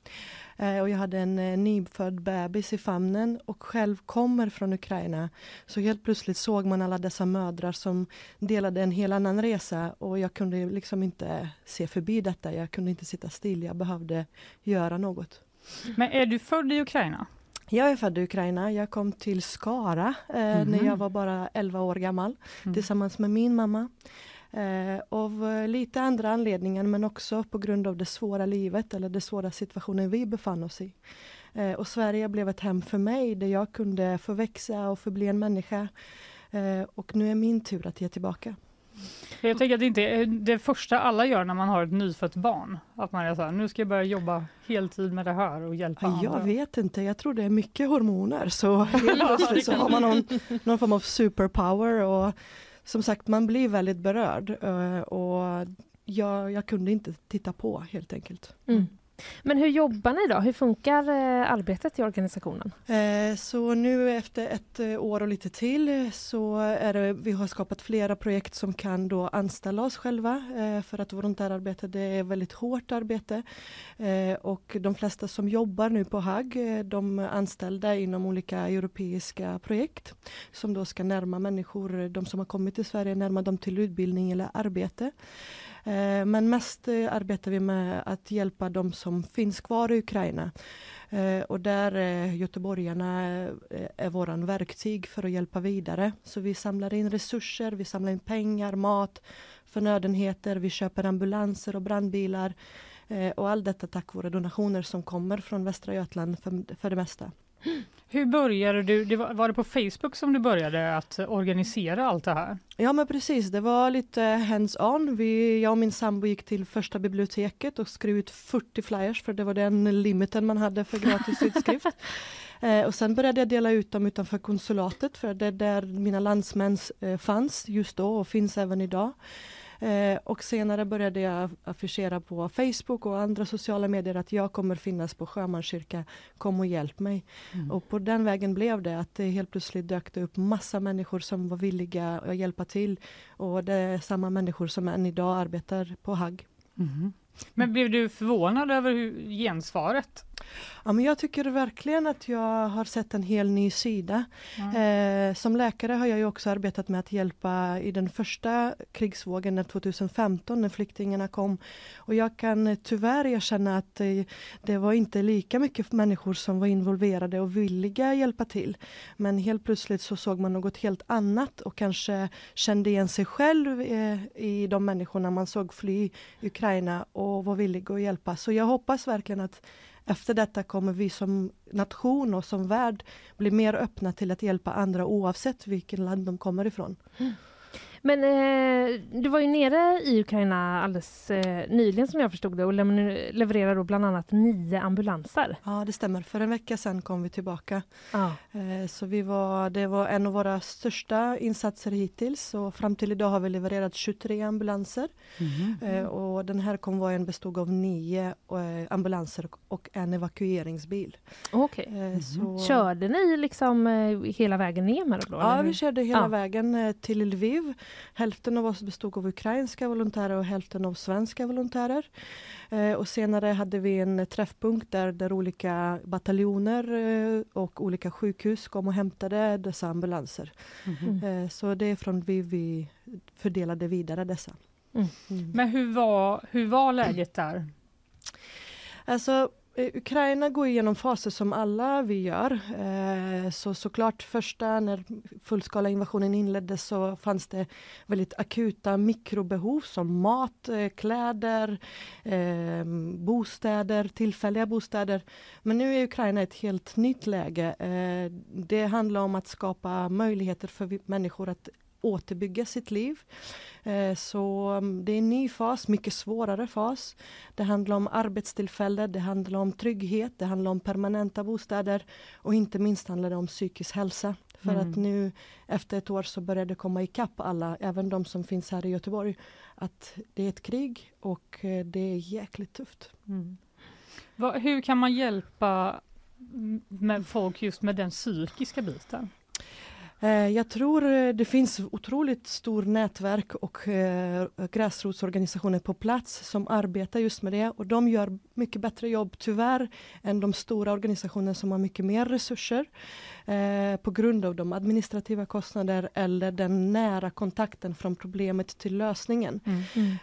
Eh, Och jag hade en eh, nyfödd bebis i famnen och själv kommer från Ukraina. Så helt plötsligt såg man alla dessa mödrar som delade en helt annan resa och jag kunde liksom inte se förbi detta. Jag kunde inte sitta still, jag behövde göra något. Men är du född i Ukraina? Jag är född i Ukraina. Jag kom till Skara eh, när Mhm. jag var bara 11 år gammal Mm. tillsammans med min mamma. Eh, av eh, lite andra anledningar men också på grund av det svåra livet eller den svåra situationen vi befann oss i. Eh, och Sverige blev ett hem för mig där jag kunde få växa och förbli en människa. Eh, och nu är min tur att ge tillbaka. Jag tänker att det inte är det första alla gör när man har ett nyfött barn. Att man är så här, nu ska jag börja jobba heltid med det här och hjälpa Ja, Jag andra. vet inte, jag tror det är mycket hormoner så plötsligt *laughs* *laughs* så har man någon, någon form av superpower och som sagt man blir väldigt berörd eh, och jag, jag kunde inte titta på helt enkelt. Mm. Men hur jobbar ni då? Hur funkar eh, arbetet i organisationen? Eh, Så nu efter ett eh, år och lite till eh, så är det, vi har skapat flera projekt som kan då anställa oss själva eh, för att volontärarbete det är väldigt hårt arbete eh, och de flesta som jobbar nu på HAG de är anställda inom olika europeiska projekt som då ska närma människor, de som har kommit till Sverige, närma dem till utbildning eller arbete. Eh, men mest eh, arbetar vi med att hjälpa de som finns kvar i Ukraina. Eh, och där är göteborgarna är våran verktyg för att hjälpa vidare. Så vi samlar in resurser, vi samlar in pengar, mat, förnödenheter, vi köper ambulanser och brandbilar. Och allt detta tack vare donationer som kommer från Västra Götaland för, för det mesta. Hur började du? Det var, var det på Facebook som du började att organisera allt det här? Ja men precis, det var lite hands-on. Jag och min sambo gick till första biblioteket och skrev ut 40 flyers för det var den limiten man hade för gratis *laughs* utskrift. Eh, och sen började jag dela ut dem utanför konsulatet för det är där mina landsmän eh, fanns just då och finns även idag. Eh, och senare började jag affischera på Facebook och andra sociala medier att jag kommer finnas på Sjömanskyrka, kom och hjälp mig. Och på den vägen blev det att det helt plötsligt dök det upp massa människor som var villiga att hjälpa till. Och det är samma människor som än idag arbetar på HAG. Men blev du förvånad över hur gensvaret? Ja, men jag tycker verkligen att jag har sett en hel ny sida. Eh, som läkare har jag ju också arbetat med att hjälpa i den första krigsvågen när 2015 när flyktingarna kom. Och jag kan tyvärr erkänna att eh, det var inte lika mycket människor som var involverade och villiga hjälpa till. Men helt plötsligt så såg man något helt annat och kanske kände igen sig själv eh, i de människorna man såg fly Ukraina och vara villig att hjälpa. Så jag hoppas verkligen att efter detta kommer vi som nation och som värld bli mer öppna till att hjälpa andra oavsett vilken land de kommer ifrån. Mm. Men eh, du var ju nere i Ukraina alldeles eh, nyligen som jag förstod det och lever- levererar då bland annat nio ambulanser. Ja, det stämmer. För en vecka sedan kom vi tillbaka. Ja. Eh, Så vi var, det var en av våra största insatser hittills och fram till idag har vi levererat 23 ambulanser. Eh, Och den här konvojen bestod av nio eh, ambulanser och en evakueringsbil. Okej. Eh, så- Körde ni liksom eh, hela vägen ner med det då? Ja, eller vi körde hela Ja. vägen eh, till Lviv. Hälften av oss bestod av ukrainska volontärer och hälften av svenska volontärer. Eh, Och senare hade vi en träffpunkt där, där olika bataljoner eh, och olika sjukhus kom och hämtade dessa ambulanser. Eh, Så det är från Lviv vi fördelade vidare dessa. Mm. Men hur var, hur var läget där? Alltså, Eh, Ukraina går igenom faser som alla vi gör. Eh, så såklart första när fullskala invasionen inleddes så fanns det väldigt akuta mikrobehov som mat, eh, kläder, bostäder, tillfälliga bostäder. Men nu är Ukraina ett helt nytt läge. Det handlar om att skapa möjligheter för människor att återbygga sitt liv. Eh, Så mm, det är en ny fas, mycket svårare fas. Det handlar om arbetstillfällen, det handlar om trygghet, det handlar om permanenta bostäder och inte minst handlar det om psykisk hälsa. För att nu efter ett år så börjar det komma ikapp alla, även de som finns här i Göteborg, att det är ett krig och eh, det är jäkligt tufft. Va, hur kan man hjälpa mm, med folk just med den psykiska biten? Eh, Jag tror eh, det finns otroligt stor nätverk och eh, gräsrotsorganisationer på plats som arbetar just med det och de gör mycket bättre jobb tyvärr än de stora organisationer som har mycket mer resurser på grund av de administrativa kostnader eller den nära kontakten från problemet till lösningen.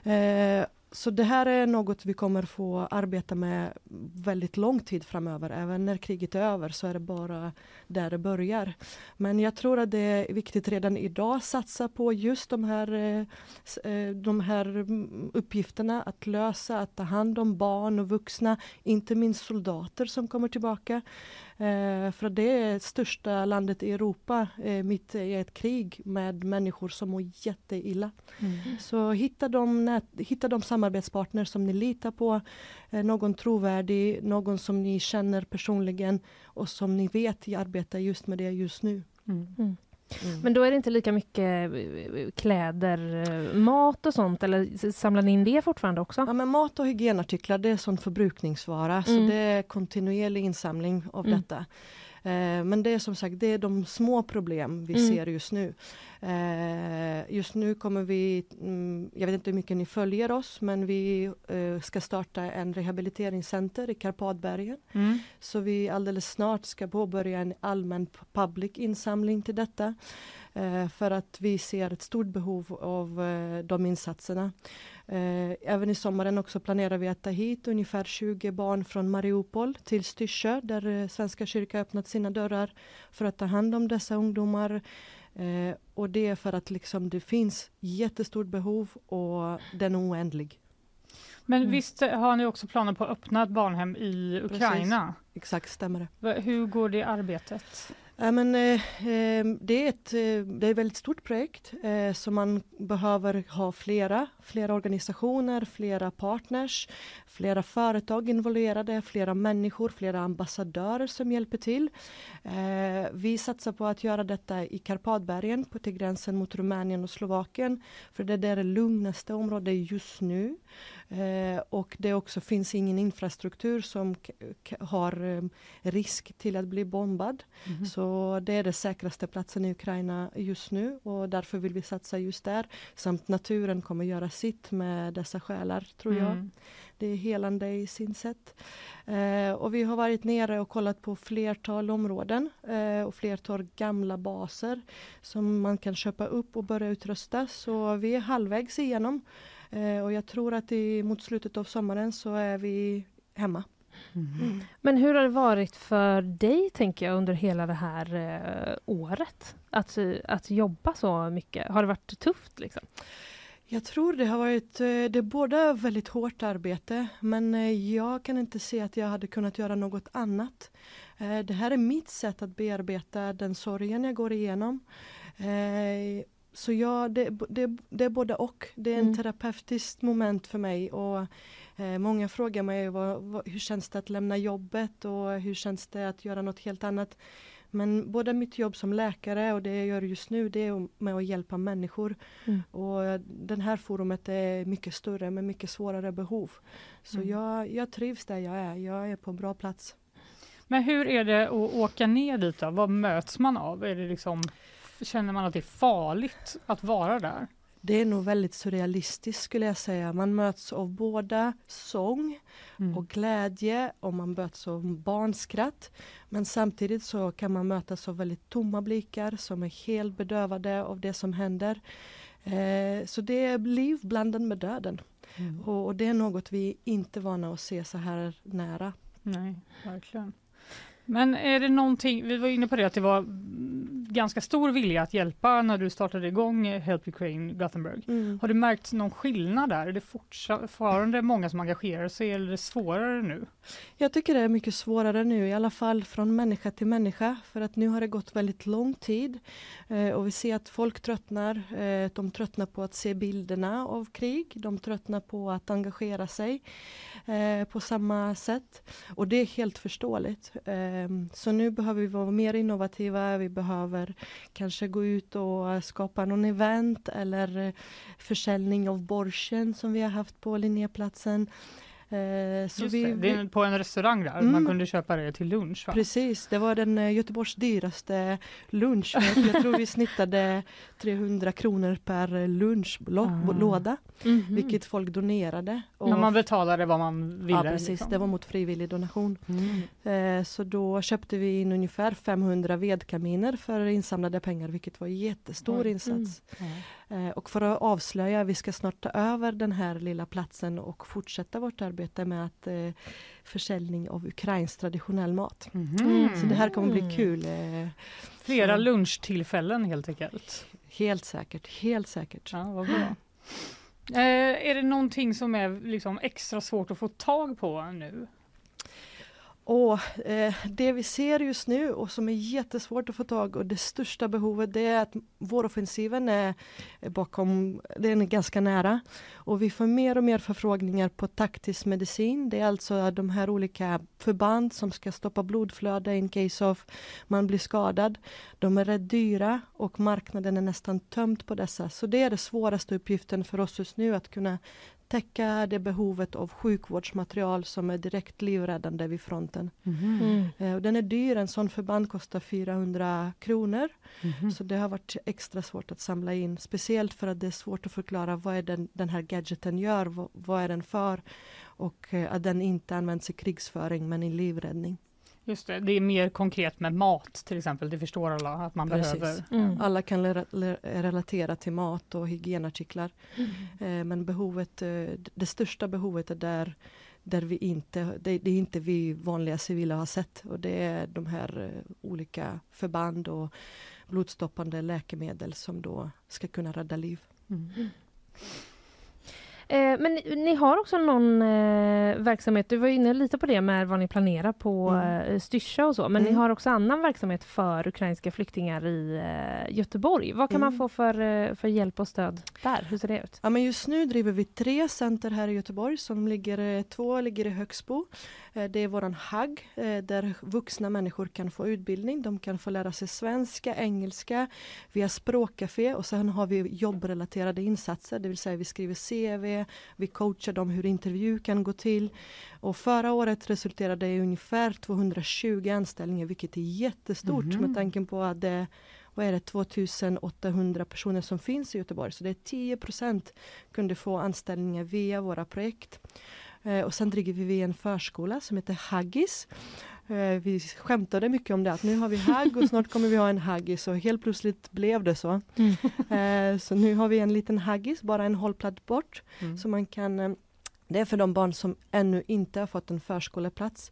Eh, så det här är något vi kommer få arbeta med väldigt lång tid framöver. Även när kriget är över så är det bara där det börjar. Men jag tror att det är viktigt redan idag att satsa på just de här, eh, eh, de här uppgifterna att lösa, att ta hand om barn och vuxna, inte minst soldater som kommer tillbaka. Eh, för det är största landet i Europa eh, mitt i ett krig med människor som mår jätteilla. Så hitta de, nät, hitta de samarbetspartner som ni litar på, eh, någon trovärdig, någon som ni känner personligen och som ni vet arbetar just med det just nu. Men då är det inte lika mycket eh, kläder, eh, mat och sånt eller samlar ni in det fortfarande också? Ja, men mat och hygienartiklar det är sån förbrukningsvara så Mm. det är kontinuerlig insamling av Mm. detta. Eh, men det är som sagt det är de små problem vi Mm. ser just nu. Eh, just nu kommer vi, mm, jag vet inte hur mycket ni följer oss men vi eh, ska starta en rehabiliteringscenter i Karpatbergen. Mm. Så vi alldeles snart ska påbörja en allmän public insamling till detta. Eh, för att vi ser ett stort behov av eh, de insatserna. Eh, även i sommaren också planerar vi att ta hit ungefär 20 barn från Mariupol till Styrsö där Svenska kyrkan öppnat sina dörrar för att ta hand om dessa ungdomar. Och det är för att liksom det finns jättestort behov och den är oändlig. Men Mm. visst har ni också planer på att öppna ett barnhem i Ukraina? Exakt, stämmer det. Hur går det arbetet? Ja, men, eh, eh, det, är ett, eh, det är ett väldigt stort projekt eh, så man behöver ha flera, flera organisationer, flera partners, flera företag involverade, flera människor, flera ambassadörer som hjälper till. Eh, vi satsar på att göra detta i Karpatbergen på till gränsen mot Rumänien och Slovakien för det där är det lugnaste området just nu. Eh, och det också finns ingen infrastruktur som har eh, risk till att bli bombad. Mhm. Så det är den säkraste platsen i Ukraina just nu och därför vill vi satsa just där. Samt naturen kommer göra sitt med dessa själar tror jag. Mm. Det är helande i sin sätt. Eh, och vi har varit nere och kollat på flertal områden eh, och flertal gamla baser som man kan köpa upp och börja utrusta. Så vi är halvvägs igenom. Eh, och jag tror att i, mot slutet av sommaren så är vi hemma. Mhm. Men hur har det varit för dig, tänker jag, under hela det här eh, året? Att, att jobba så mycket. Har det varit tufft? Liksom? Jag tror det har varit, eh, det är både väldigt hårt arbete men eh, jag kan inte se att jag hade kunnat göra något annat. Det här är mitt sätt att bearbeta den sorgen jag går igenom. Så ja, det, det, det är både och. Det är en Mm. terapeutiskt moment för mig och eh, många frågar mig vad, vad, hur känns det att lämna jobbet och hur känns det att göra något helt annat. Men både mitt jobb som läkare och det jag gör just nu det är med att hjälpa människor. Mm. Och den här forumet är mycket större med mycket svårare behov. Så Mm. jag, jag trivs där jag är. Jag är på en bra plats. Men hur är det att åka ner dit då? Vad möts man av? Är det liksom, känner man att det är farligt att vara där? Det är nog väldigt surrealistiskt skulle jag säga. Man möts av båda sång Mm. och glädje och man möts av barnskratt. Men samtidigt så kan man mötas av väldigt tomma blickar som är helt bedövade av det som händer. Eh, så det är liv blandat med döden. Mm. Och, och det är något vi inte är vana att se så här nära. Nej, verkligen. Men är det någonting, vi var inne på det att det var ganska stor vilja att hjälpa när du startade igång Help Ukraine Gothenburg. Mm. Har du märkt någon skillnad där? Är det fortfarande många som engagerar sig eller är det svårare nu? Jag tycker det är mycket svårare nu, i alla fall från människa till människa. För att nu har det gått väldigt lång tid. Eh, och vi ser att folk tröttnar. Eh, de tröttnar på att se bilderna av krig. De tröttnar på att engagera sig eh, på samma sätt. Och det är helt förståeligt. Ehm, så nu behöver vi vara mer innovativa. Vi behöver kanske gå ut och eh, skapa någon event eller eh, försäljning av borschen som vi har haft på Linnéplatsen. Eh, så Just vi, det, det är på en restaurang där, Mm. man kunde köpa det till lunch va? Precis, det var den eh, Göteborgs dyraste lunch. Jag, tror vi snittade 300 kronor per lunchlåda, Ah. Mhm. vilket folk donerade. Och, man betalade vad man ville. ja, precis, liksom. det var mot frivillig donation. Mm. Eh, så då köpte vi in ungefär 500 vedkaminer för insamlade pengar, vilket var en jättestor insats. Eh, och för att avslöja, vi ska snart ta över den här lilla platsen och fortsätta vårt arbete med att eh, försäljning av ukrainsk traditionell mat. Mhm. Så det här kommer bli Mm. kul. Eh, Flera så- lunchtillfällen helt enkelt. Helt säkert, helt säkert. Ja, vad bra. Eh, är det någonting som är liksom extra svårt att få tag på nu? Och, eh, det vi ser just nu och som är jättesvårt att få tag och det största behovet det är att våroffensiven är eh, bakom, den är ganska nära. Och vi får mer och mer förfrågningar på taktisk medicin. Det är alltså de här olika förband som ska stoppa blodflöde in case of man blir skadad. De är rätt dyra och marknaden är nästan tömd på dessa. Så det är den svåraste uppgiften för oss just nu att kunna täcka det behovet av sjukvårdsmaterial som är direkt livräddande vid fronten. Mm. Eh, och den är dyr, en sån förband kostar 400 kronor. Så det har varit extra svårt att samla in. Speciellt för att det är svårt att förklara vad är den, den här gadgeten gör, vad, vad är den för? Och eh, att den inte används i krigsföring men i livräddning. Just det, det är mer konkret med mat till exempel, det förstår alla att man Precis. behöver. Mm. Alla kan le- le- relatera till mat och hygienartiklar. Eh, men behovet, eh, det största behovet är där, där vi inte, det, det är inte vi vanliga civila har sett. Och det är de här eh, olika förband och blodstoppande läkemedel som då ska kunna rädda liv. Mm. Eh, men ni, ni har också någon eh, verksamhet, du var inne lite på det med vad ni planerar på Mm. eh, Styrsa och så, men ni Mm. har också annan verksamhet för ukrainska flyktingar i Göteborg. Vad kan man Mm. få för, för hjälp och stöd där? Hur ser det ut? Ja, men just nu driver vi tre center här i Göteborg. Som ligger, två ligger i Högsbo. Det är våran HAG där vuxna människor kan få utbildning. De kan få lära sig svenska, engelska. Vi har språkcafé och sen har vi jobbrelaterade insatser. Det vill säga vi skriver CV, vi coachar dem hur intervju kan gå till. Och förra året resulterade det i ungefär 220 anställningar vilket är jättestort Mhm. med tanke på att det vad är det, 2800 personer som finns i Göteborg. Så det är 10 procent kunde få anställningar via våra projekt. Eh, och sen driver vi en förskola som heter Haggis. Eh, vi skämtade mycket om det, att nu har vi Hagg och snart kommer vi ha en Haggis och helt plötsligt blev det så. *laughs* Eh, så nu har vi en liten Haggis, bara en hållplats bort. Mm. Så man kan, eh, det är för de barn som ännu inte har fått en förskoleplats.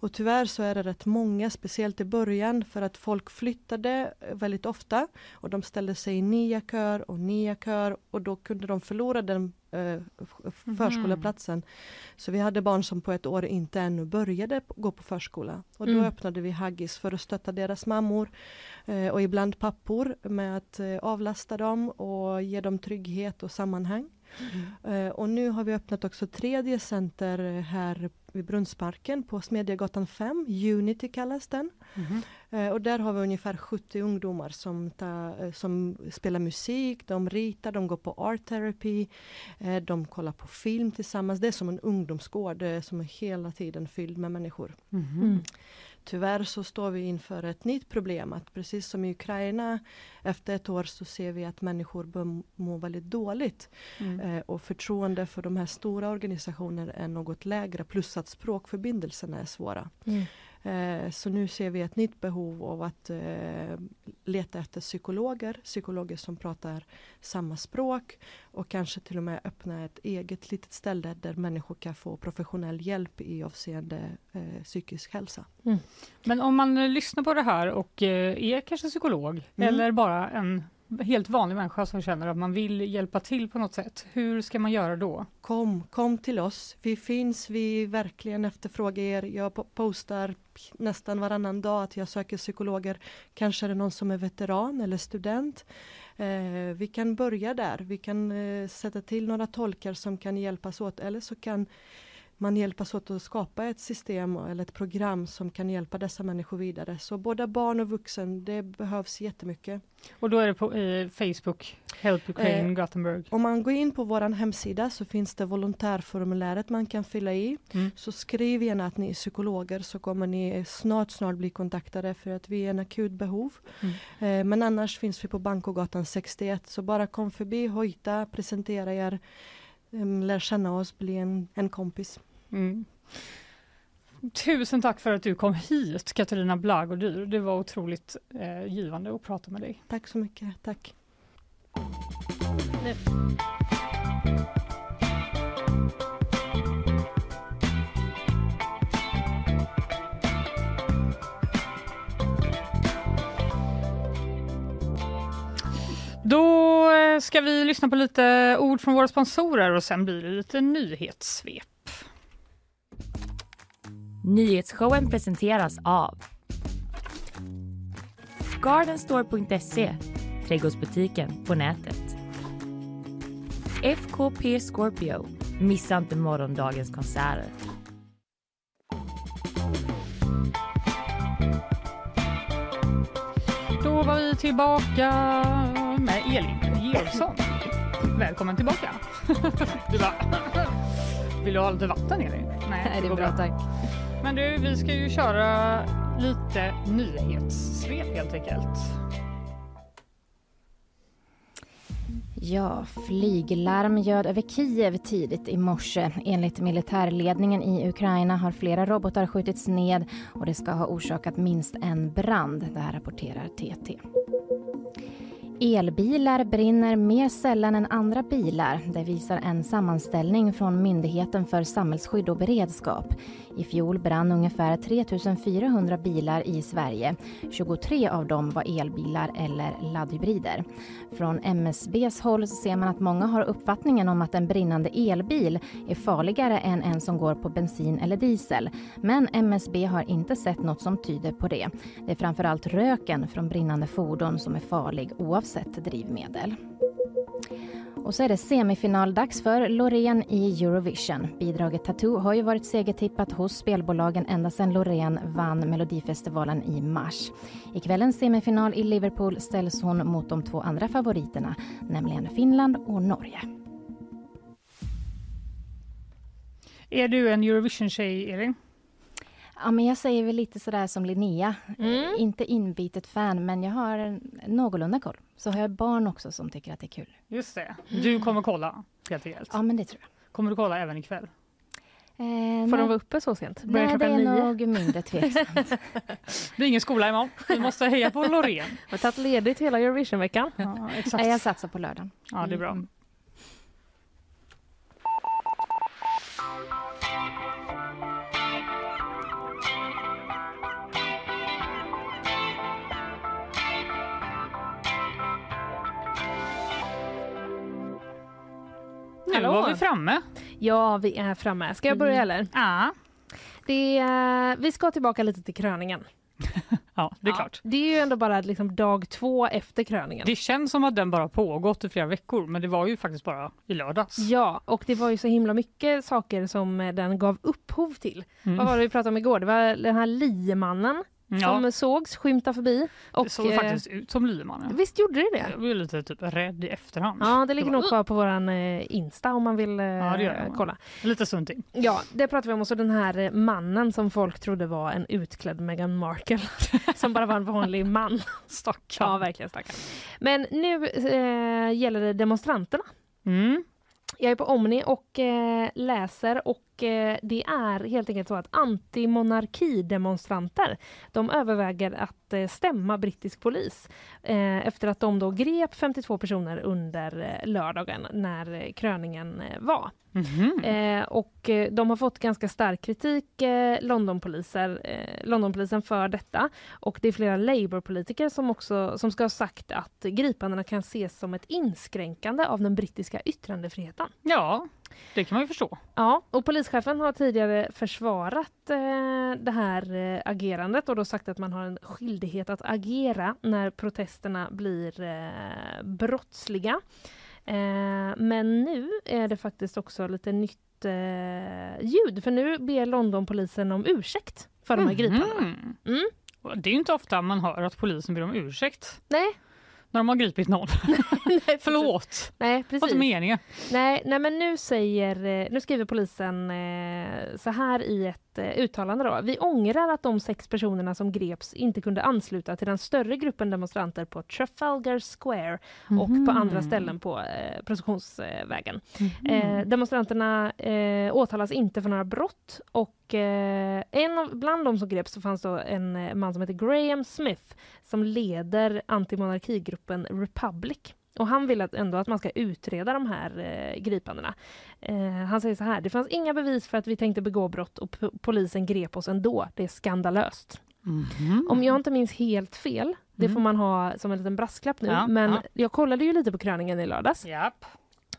Och tyvärr så är det rätt många, speciellt i början, för att folk flyttade eh, väldigt ofta och de ställde sig i nya kör och nya kör och då kunde de förlora den eh, f- förskoleplatsen. Så vi hade barn som på ett år inte ännu började gå på förskola. Och då Mm. öppnade vi Haggis för att stötta deras mammor eh, och ibland pappor med att eh, avlasta dem och ge dem trygghet och sammanhang. Eh, och nu har vi öppnat också tredje center här vid Brunnsparken på Smedjegatan 5, Unity kallas den. Eh, och där har vi ungefär 70 ungdomar som, ta, eh, som spelar musik, de ritar, de går på art therapy, de kollar på film tillsammans. Det är som en ungdomsgård som är hela tiden fylld med människor. Mhm. Mm. Tyvärr så står vi inför ett nytt problem att precis som i Ukraina efter ett år så ser vi att människor bör må väldigt dåligt. Mm. Eh, och förtroende för de här stora organisationerna är något lägre plus att språkförbindelserna är svåra. Mm. Eh, så nu ser vi ett nytt behov av att eh, leta efter psykologer, psykologer som pratar samma språk och kanske till och med öppna ett eget litet ställe där människor kan få professionell hjälp i avseende eh, psykisk hälsa. Men om man lyssnar på det här och är kanske psykolog Mm. eller bara en helt vanlig människa som känner att man vill hjälpa till på något sätt. Hur ska man göra då? Kom, kom till oss. Vi finns, vi verkligen efterfrågar er. Jag postar nästan varannan dag att jag söker psykologer. Kanske är det någon som är veteran eller student. Eh, vi kan börja där. Vi kan eh, sätta till några tolkar som kan hjälpas åt eller så kan man hjälpas åt att skapa ett system eller ett program som kan hjälpa dessa människor vidare. Så både barn och vuxen, det behövs jättemycket. Och då är det på eh, Facebook, Help Ukraine Eh, Gothenburg. Om man går in på vår hemsida så finns det volontärformuläret man kan fylla i. Mm. Så skriv gärna att ni är psykologer så kommer ni snart, snart bli kontaktade för att vi är en akut behov. Mm. Eh, men annars finns vi på Bankogatan 61 så bara kom förbi, hojta, presentera er, eh, lär känna oss, bli en, en kompis. Mm. Tusen tack för att du kom hit Katarina Blagodyr. Det var otroligt eh, givande att prata med dig. Tack så mycket, tack. Då eh, ska vi lyssna på lite ord från våra sponsorer och sen blir det lite nyhetssvep. Nyhetsshowen presenteras av Gardenstore.se, trädgårdsbutiken på nätet. FKP Scorpio, missa inte morgondagens konserter. Då var vi tillbaka med Elin Georgsson. Välkommen tillbaka. Du bara, vill du ha lite vatten Elin? Nej, det går är bra tack. Men du, vi ska ju köra lite nyhetssvep helt enkelt. Ja, flyglarm ljöd över Kiev tidigt i morse. Enligt militärledningen i Ukraina har flera robotar skjutits ned och det ska ha orsakat minst en brand. Det här rapporterar TT. Elbilar brinner mer sällan än andra bilar. Det visar en sammanställning från Myndigheten för samhällsskydd och beredskap. I fjol brann ungefär 3 400 bilar i Sverige. 23 av dem var elbilar eller laddhybrider. Från MSBs håll ser man att många har uppfattningen om att en brinnande elbil är farligare än en som går på bensin eller diesel. Men MSB har inte sett något som tyder på det. Det är framförallt röken från brinnande fordon som är farlig oavsett drivmedel. Och så är det semifinaldags för Loreen i Eurovision. Bidraget Tattoo har ju varit segertippat hos spelbolagen ända sedan Loreen vann Melodifestivalen i mars. I kvällens semifinal i Liverpool ställs hon mot de två andra favoriterna, nämligen Finland och Norge. Är du en Eurovision-tjej Elin? Ja, men jag säger väl lite sådär som Linnea. Mm. Eh, Inte inbitet fan, men jag har en någorlunda koll. Så har jag barn också som tycker att det är kul. Just det. Du kommer kolla helt enkelt. Ja, men det tror jag. Kommer du kolla även ikväll? Eh, Får nej, de vara uppe så sent? Börjar nej, det är nio? nog mindre tveksamt. *laughs* Det blir ingen skola imorgon. Vi måste heja på Loreen. Jag har tagit ledigt hela Eurovision-veckan. Ja, exakt. jag satsar på lördagen. Ja, det är bra. Nu Hallå. var vi framme. Ja, vi är framme. Ska jag börja eller? Ja, Det är, vi ska tillbaka lite till kröningen. *laughs* ja det är klart. Det är ju ändå bara liksom dag två efter kröningen. Det känns som att den bara pågått i flera veckor, men det var ju faktiskt bara i lördags. Ja, och det var ju så himla mycket saker som den gav upphov till. Mm. Vad var det vi pratade om igår? Det var den här liemannen Ja, som sågs skymta förbi. Och, det såg eh, faktiskt ut som Liemannen. Visst gjorde det det? Jag blev lite typ rädd i efterhand. Ja, det ligger var- nog kvar på våran eh, Insta om man vill eh, Ja, det det. kolla. Lite sunt in. Ja, det pratar vi om. Och så den här eh, mannen som folk trodde var en utklädd Meghan Markle. *laughs* som bara var en vanlig man. *laughs* Stackarn. Ja, verkligen stackarn. Men nu eh, gäller det demonstranterna. Mm. Jag är på Omni och eh, läser och eh, det är helt enkelt så att antimonarkidemonstranter de överväger att eh, stämma brittisk polis eh, efter att de då grep 52 personer under lördagen när kröningen var. Mhm. Eh, och de har fått ganska stark kritik, eh, Londonpoliser, Londonpolisen för detta. Och det är flera Labour-politiker som också som ska ha sagt att gripandena kan ses som ett inskränkande av den brittiska yttrandefriheten. Ja, det kan man ju förstå. Ja, och polischefen har tidigare försvarat eh, det här eh, agerandet och då sagt att man har en skyldighet att agera när protesterna blir eh, brottsliga. Eh, men nu är det faktiskt också lite nytt eh, ljud, för nu ber Londonpolisen om ursäkt för de här gripandena. Mhm. Mm. Det är ju inte ofta man hör att polisen ber om ursäkt Nej, när de har gripit någon. *laughs* nej, precis. Förlåt, Nej, det var precis. inte meningen. Nej, nej men nu säger, eh, nu skriver polisen eh, så här i ett eh, uttalande då. Vi ångrar att de sex personerna som greps inte kunde ansluta till den större gruppen demonstranter på Trafalgar Square och på andra ställen på eh, Processionsvägen. Eh, demonstranterna eh, åtalas inte för några brott och eh, en av, bland de som greps så fanns då en eh, man som heter Graham Smith som leder antimonarkigruppen Republic. Och han vill att ändå att man ska utreda de här eh, gripandena. Eh, han säger så här, det fanns inga bevis för att vi tänkte begå brott och polisen grep oss ändå. Det är skandalöst. Mhm. Om jag inte minns helt fel, det Mm. får man ha som en liten brasklapp nu, Ja, men ja. jag kollade ju lite på kröningen i lördags. Japp.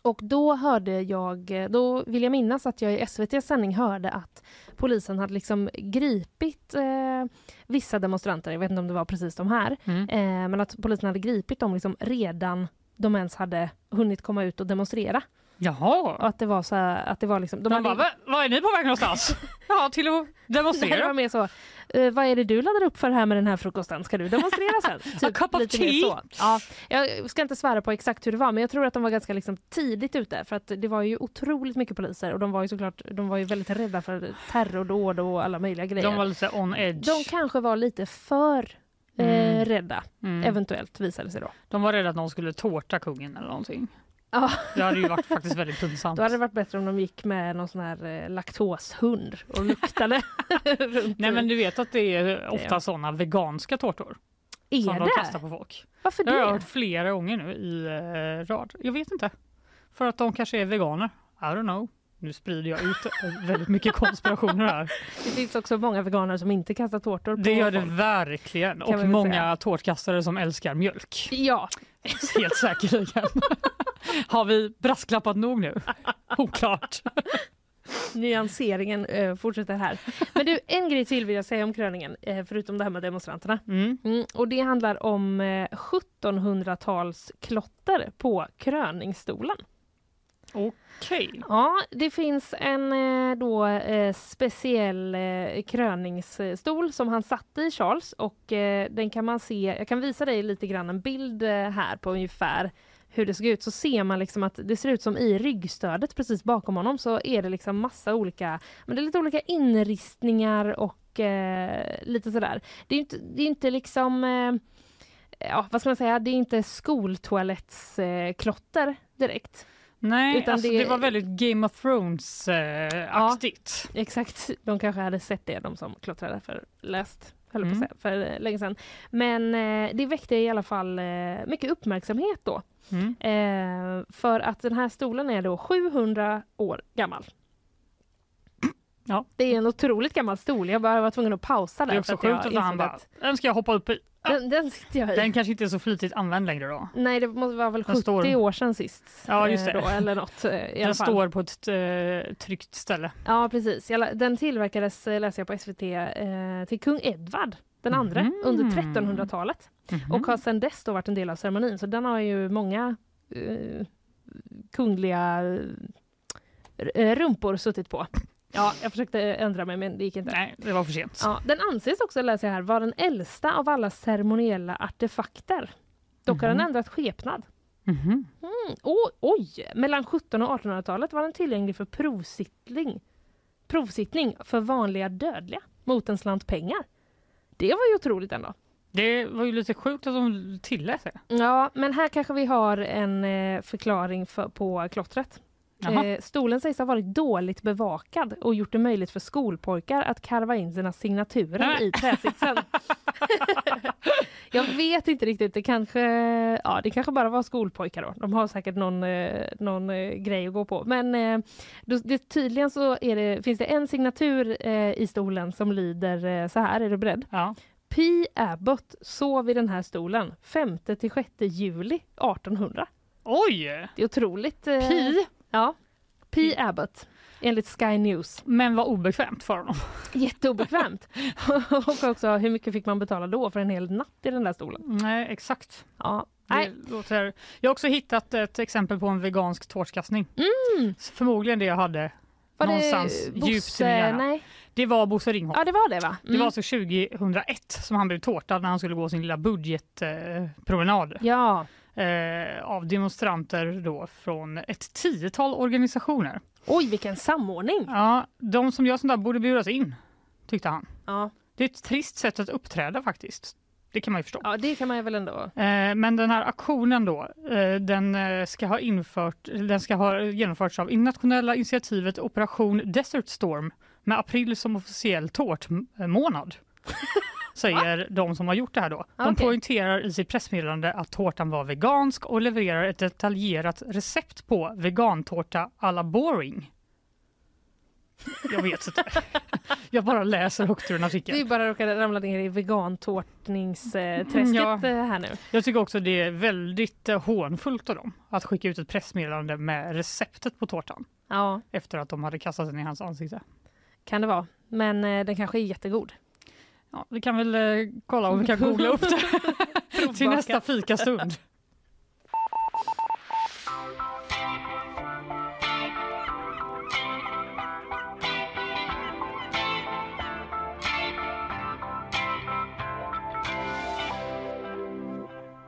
Och då hörde jag, då vill jag minnas att jag i SVTs sändning hörde att polisen hade liksom gripit eh, vissa demonstranter, jag vet inte om det var precis de här, Mm. eh, men att polisen hade gripit dem liksom redan de ens hade hunnit komma ut och demonstrera. Jaha. Och att det var så här, att det var liksom... De, hade- bara, "Va- var är ni på väg någonstans? *laughs* ja, till att Det här var demonstrera. mer så, eh, vad är det du laddar upp för här med den här frukosten? Ska du demonstrera sen? *laughs* Typ cup of tea? Så. Ja, jag ska inte svära på exakt hur det var men jag tror att de var ganska liksom tidigt ute för att det var ju otroligt mycket poliser och de var ju såklart de var ju väldigt rädda för terrordåd och alla möjliga grejer. De var lite on edge. De kanske var lite för eh, Mm. rädda, Mm. eventuellt visade det sig då. De var rädda att någon skulle tårta kungen eller någonting. Ja. Det hade ju varit faktiskt väldigt pinsamt. Då hade det varit bättre om de gick med någon sån här eh, laktoshund och luktade *laughs* runt. Nej men du vet att det är ofta Ja. sådana veganska tårtor är som de det? kastar på folk. Varför Det har jag det? hört flera gånger nu i eh, rad. Jag vet inte. För att de kanske är veganer. I don't know. Nu sprider jag ut eh, väldigt mycket konspirationer här. *laughs* Det finns också många veganer som inte kastar tårtor Det gör det folk. verkligen. Kan vi Och många säga. tårtkastare som älskar mjölk. Ja, *laughs* Helt säkerligen. *laughs* Har vi brasklappat nog nu? Oklart. *laughs* nyanseringen eh, fortsätter här. Men du, en grej till vill jag säga om kröningen, eh, förutom det här med demonstranterna. Mm. Mm, och det handlar om eh, 1700-tals klotter på kröningsstolen. Okej. Okay. Ja, det finns en eh, då, eh, speciell eh, kröningsstol som han satt i Charles och den kan man se, jag kan visa dig lite grann en bild här på ungefär hur det såg ut så ser man liksom att det ser ut som i ryggstödet precis bakom honom så är det liksom massa olika, men det är lite olika inristningar och eh, lite sådär. Det är inte, det är inte liksom eh, Ja, vad ska man säga, det är inte skoltoalettsklotter eh, direkt. Nej, Utan alltså det... det- var väldigt Game of Thrones-aktigt. Exakt, de kanske hade sett det, de som klottrade för läst höll på Mm. att säga, för eh, länge sedan. Men eh, det väckte i alla fall eh, mycket uppmärksamhet då. Mm. Eh, för att den här stolen är då 700 år gammal. Ja. Det är en otroligt gammal stol. Jag bara var tvungen att pausa där. Det är också sjukt att han bara, den ska jag hoppa upp i. den, den sitter jag i. Den kanske inte är så flitigt använd längre då. Nej, det måste vara väl Den 70 står- år sedan sist. Ja, just eh, det. Då, eller något. eh, I Den står på ett eh, tryggt ställe. Ja, precis. Den tillverkades, läser jag på SVT, till kung Edvard den andra Mhm. under 1300-talet Mhm. och har sedan dess då varit en del av ceremonin. Så den har ju många eh, kungliga rumpor suttit på. Ja, jag försökte ändra mig men det gick inte. Nej, det var för sent. Ja, den anses också, läser jag här, vara den äldsta av alla ceremoniella artefakter. Dock har den Mhm. ändrat skepnad. Mhm. Mm. Oh, oj! Mellan 1700 och 1800-talet var den tillgänglig för provsittning. Provsittning för vanliga dödliga mot en slant pengar. Det var ju otroligt ändå. Det var ju lite sjukt att de tillät det. Ja, men här kanske vi har en eh, förklaring för, på klottret. Jaha. Eh, stolen sägs ha varit dåligt bevakad och gjort det möjligt för skolpojkar att karva in sina signaturer Nej. i träsitsen. *laughs* Jag vet inte riktigt, det kanske, ja, det kanske bara var skolpojkar då. De har säkert någon, eh, någon eh, grej att gå på. Men det, tydligen så det, finns det en signatur i stolen som lyder så här, är du beredd? Ja. P. Abbott sov i den här stolen 5 till 6 juli 1800. Oj! Det är otroligt. Pi. Ja. P. Abbott. Enligt Sky News. Men vad obekvämt för honom. *laughs* Jätteobekvämt. *laughs* och också hur mycket fick man betala då för en hel natt i den där stolen? Nej, exakt. Ja. Nej. låter... Jag har också hittat ett exempel på en vegansk tårtkastning. Mm. Förmodligen det jag hade Var någonstans det djupt i min. Det var Bosse Ringholm. Ja, det var det va? Det var Mm. alltså 2001 som han blev tårtad när han skulle gå sin lilla budgetpromenad Ja. Eh, av demonstranter då från ett tiotal organisationer. Oj, vilken samordning! Ja, de som gör sånt där borde bjudas in, tyckte han. Ja. Det är ett trist sätt att uppträda faktiskt. Det kan man ju förstå. ja, det kan man ju väl ändå... Eh, men den här aktionen då, eh, den eh, ska ha infört, den ska ha genomförts av internationella initiativet Operation Desert Storm med april som officiell tårtmånad. *laughs* Säger de som har gjort det här då. De Okej. poängterar i sitt pressmeddelande att tårtan var vegansk och levererar ett detaljerat recept på vegantårta à la boring. Jag vet inte. *laughs* Jag bara läser högt ur en artikel. Vi bara råkade ramla ner i vegantårtningsträsket Ja. eh, här nu. Jag tycker också det är väldigt eh, hånfullt av dem att skicka ut ett pressmeddelande med receptet på tårtan Ja, efter att de hade kastat den i hans ansikte. kan det vara. Men eh, den kanske är jättegod. Ja, vi kan väl eh, kolla om vi kan googla upp det *laughs* till nästa fikastund.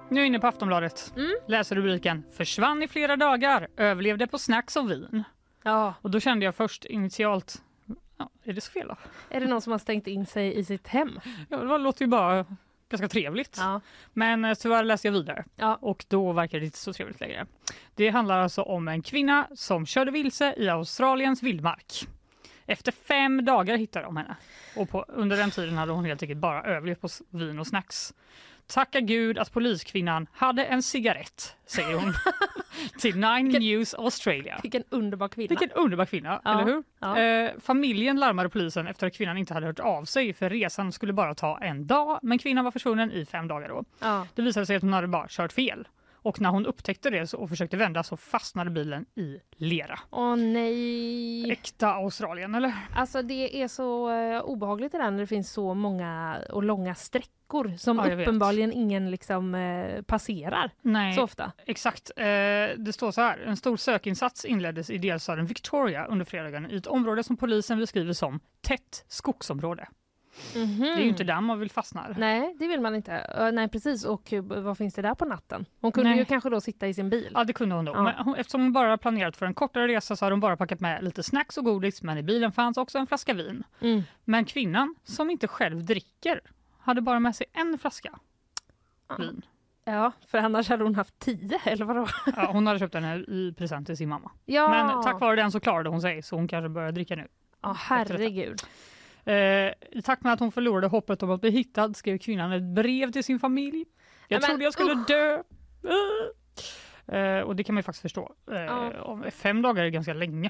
Nu är jag inne på Aftonbladet. Mm. Läser rubriken “Försvann i flera dagar, överlevde på snacks och vin”. Ja, Och då kände jag först initialt, ja, är det så fel då? är det någon som har stängt in sig i sitt hem? Ja, det låter ju bara ganska trevligt. Ja. Men eh, tyvärr läste jag vidare Ja. och då verkar det inte så trevligt längre. Det handlar alltså om en kvinna som körde vilse i Australiens vildmark. Efter fem dagar hittade de henne och på, under den tiden hade hon helt enkelt bara överlevt på vin och snacks. Tacka gud att poliskvinnan hade en cigarett, säger hon *laughs* till Nine News Australia. Vilken underbar kvinna. Vilken underbar kvinna, Ja, eller hur? ja. Eh, familjen larmade polisen efter att kvinnan inte hade hört av sig för resan skulle bara ta en dag, men kvinnan var försvunnen i fem dagar då. Ja. Det visade sig att hon hade bara kört fel. Och när hon upptäckte det och försökte vända så fastnade bilen i lera. Åh nej. Äkta Australien, eller? Alltså det är så eh, obehagligt det där när det finns så många och långa sträckor som Ja, jag vet. uppenbarligen ingen liksom eh, passerar Nej, så ofta. exakt. Eh, det står så här. En stor sökinsats inleddes i delstaten Victoria under fredagen i ett område som polisen beskriver som tätt skogsområde. Mhm. Det är ju inte där man vill fastna. Nej, det vill man inte. Eh, nej, precis. Och eh, vad finns det där på natten? Hon kunde Nej. ju kanske då sitta i sin bil. Ja, det kunde hon då. Ja. Men hon, eftersom hon bara planerat för en kortare resa så hade hon bara packat med lite snacks och godis, men i bilen fanns också en flaska vin. Mm. Men kvinnan, som inte själv dricker, hade bara med sig en flaska vin. Ja, för annars hade hon haft tio, *laughs* eller vadå? Ja, hon hade köpt den här i present till sin mamma. Ja, Men tack vare den så klarade hon sig, så hon kanske börjar dricka nu. ja, herregud. Eh, I takt med att hon förlorade hoppet om att bli hittad skrev kvinnan ett brev till sin familj. Jag Nej, men trodde jag skulle usch. dö. Uh. Eh, och det kan man ju faktiskt förstå. Eh, om, fem dagar är ganska länge.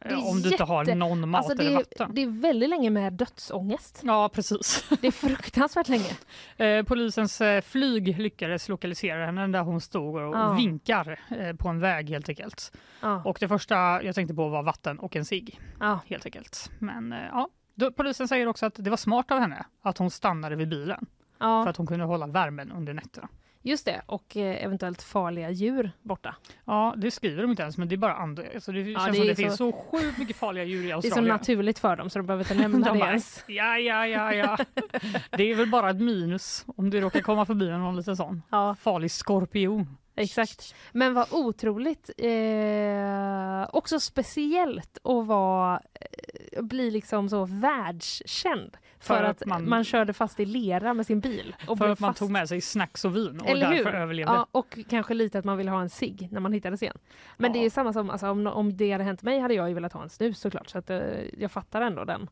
Eh, om du inte har någon mat Alltså eller vatten. det är väldigt länge med dödsångest. Ja, precis. *laughs* Det är fruktansvärt länge. Eh, polisens eh, flyg lyckades lokalisera henne där hon stod och Ja. vinkar eh, på en väg helt enkelt. Ja, Och det första jag tänkte på var vatten och en cigg. ja. helt enkelt. Men eh, ja, då, polisen säger också att det var smart av henne att hon stannade vid bilen för ja. att hon kunde hålla värmen under nätterna. just det. Och eh, eventuellt farliga djur borta. Ja, det skriver de inte ens, men det är bara andra. Alltså det känns det som det så- finns så sjukt mycket farliga djur i *laughs* Det är så Australien. naturligt för dem så de behöver inte nämna *laughs* De det ens. Ja, ja, ja, ja. *laughs* Det är väl bara ett minus om det råkar komma förbi någon liten sån Ja, farlig skorpion. exakt. Men vad otroligt, eh, också speciellt att vara, eh, bli liksom så världskänd för, För att, att man, man- körde fast i lera med sin bil. Och För att man fast. tog med sig snacks och vin och Eller därför hur? överlevde. Ja, och kanske lite att man ville ha en cigg när man hittades igen. Men det är Ja. samma som, alltså, om, om det hade hänt mig hade jag ju velat ha en snus såklart. Så att, eh, jag fattar ändå den,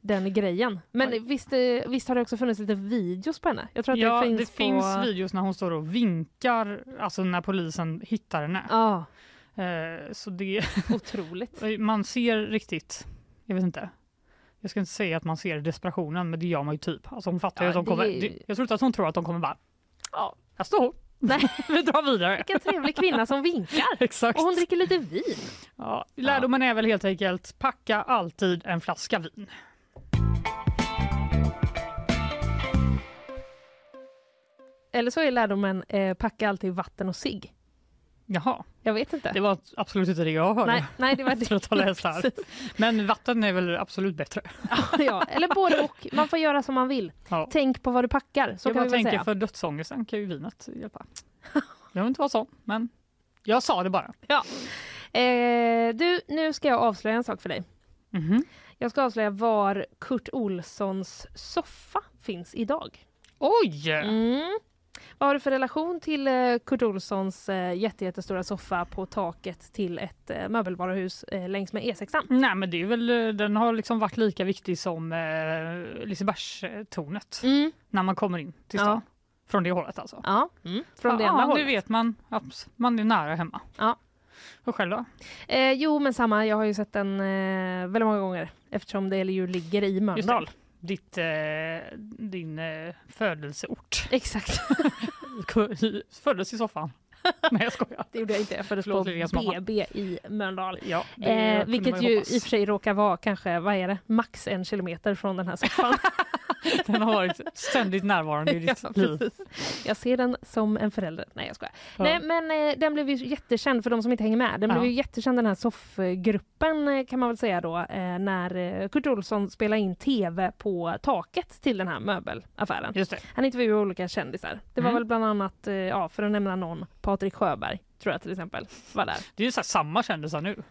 den grejen. Men Oj. visst, eh, visst har det också funnits lite videos på henne? Jag tror att Ja, det det finns finns, på... videos när hon står och vinkar, alltså när polisen hittar henne. Ja, Eh, så det, otroligt. *laughs* man ser riktigt, jag vet inte. Jag ska inte säga att man ser desperationen, men det gör man ju typ. Alltså hon fattar Ja, att de kommer, det- jag tror inte att hon tror att de kommer bara, ja, här står hon. Nej. *laughs* Vi drar vidare. Vilken trevlig kvinna som vinkar. *laughs* Exakt. Och hon dricker lite vin. Ja, lärdomen är väl helt enkelt, packa alltid en flaska vin. Eller så är lärdomen eh, packa alltid vatten och cigg. Jaha, Jag vet inte. det var absolut inte det jag hörde. Nej, nej, det var *laughs* Efter att ha läst här. Men vatten är väl absolut bättre. ja, eller både och. Man får göra som man vill. Ja. Tänk på vad du packar. Så jag kan vi tänker säga. för dödsångesten kan ju vinet hjälpa. Jag vill inte vara sån, men jag sa det bara. Eh, du, nu ska jag avslöja en sak för dig. Mhm. Jag ska avslöja var Kurt Olssons soffa finns idag. Oj! Mm. Vad har du för relation till eh, Kurt Olssons eh, jätte, jättestora soffa på taket till ett eh, möbelvaruhus längs med E6? Nej men det är väl, den har liksom varit lika viktig som eh, Lisebergstornet Mm. när man kommer in till Ja. stan. Från det hållet alltså. Ja, mm. från det ja, ena Nu hållet. vet man att man är nära hemma. Ja. Och själv då? Eh, jo, men samma. Jag har ju sett den eh, väldigt många gånger eftersom det ju ligger i Just Mölndal. Ditt, eh, din eh, födelseort. Exakt. *laughs* Föddes i soffan. *laughs* Nej jag skojar. Det gjorde jag inte. Jag föddes på. BB i Mölndal. Ja, Eh, vilket ju hoppas. i och för sig råkar vara kanske, vad är det, max en kilometer från den här soffan. *laughs* *laughs* Den har varit ständigt närvarande i ditt Ja, liv. precis. Jag ser den som en förälder. Nej jag skojar. Ja. Nej men eh, den blev ju jättekänd för de som inte hänger med. Den Ja. blev ju jättekänd den här soffgruppen eh, kan man väl säga då eh, när eh, Kurt Olsson spelade in tv på taket till den här möbelaffären. Just det. Han intervjuade olika kändisar. Det var Mm. väl bland annat, eh, ja för att nämna någon, Patrik Sjöberg tror jag till exempel var där. Det är ju så här samma kändisar nu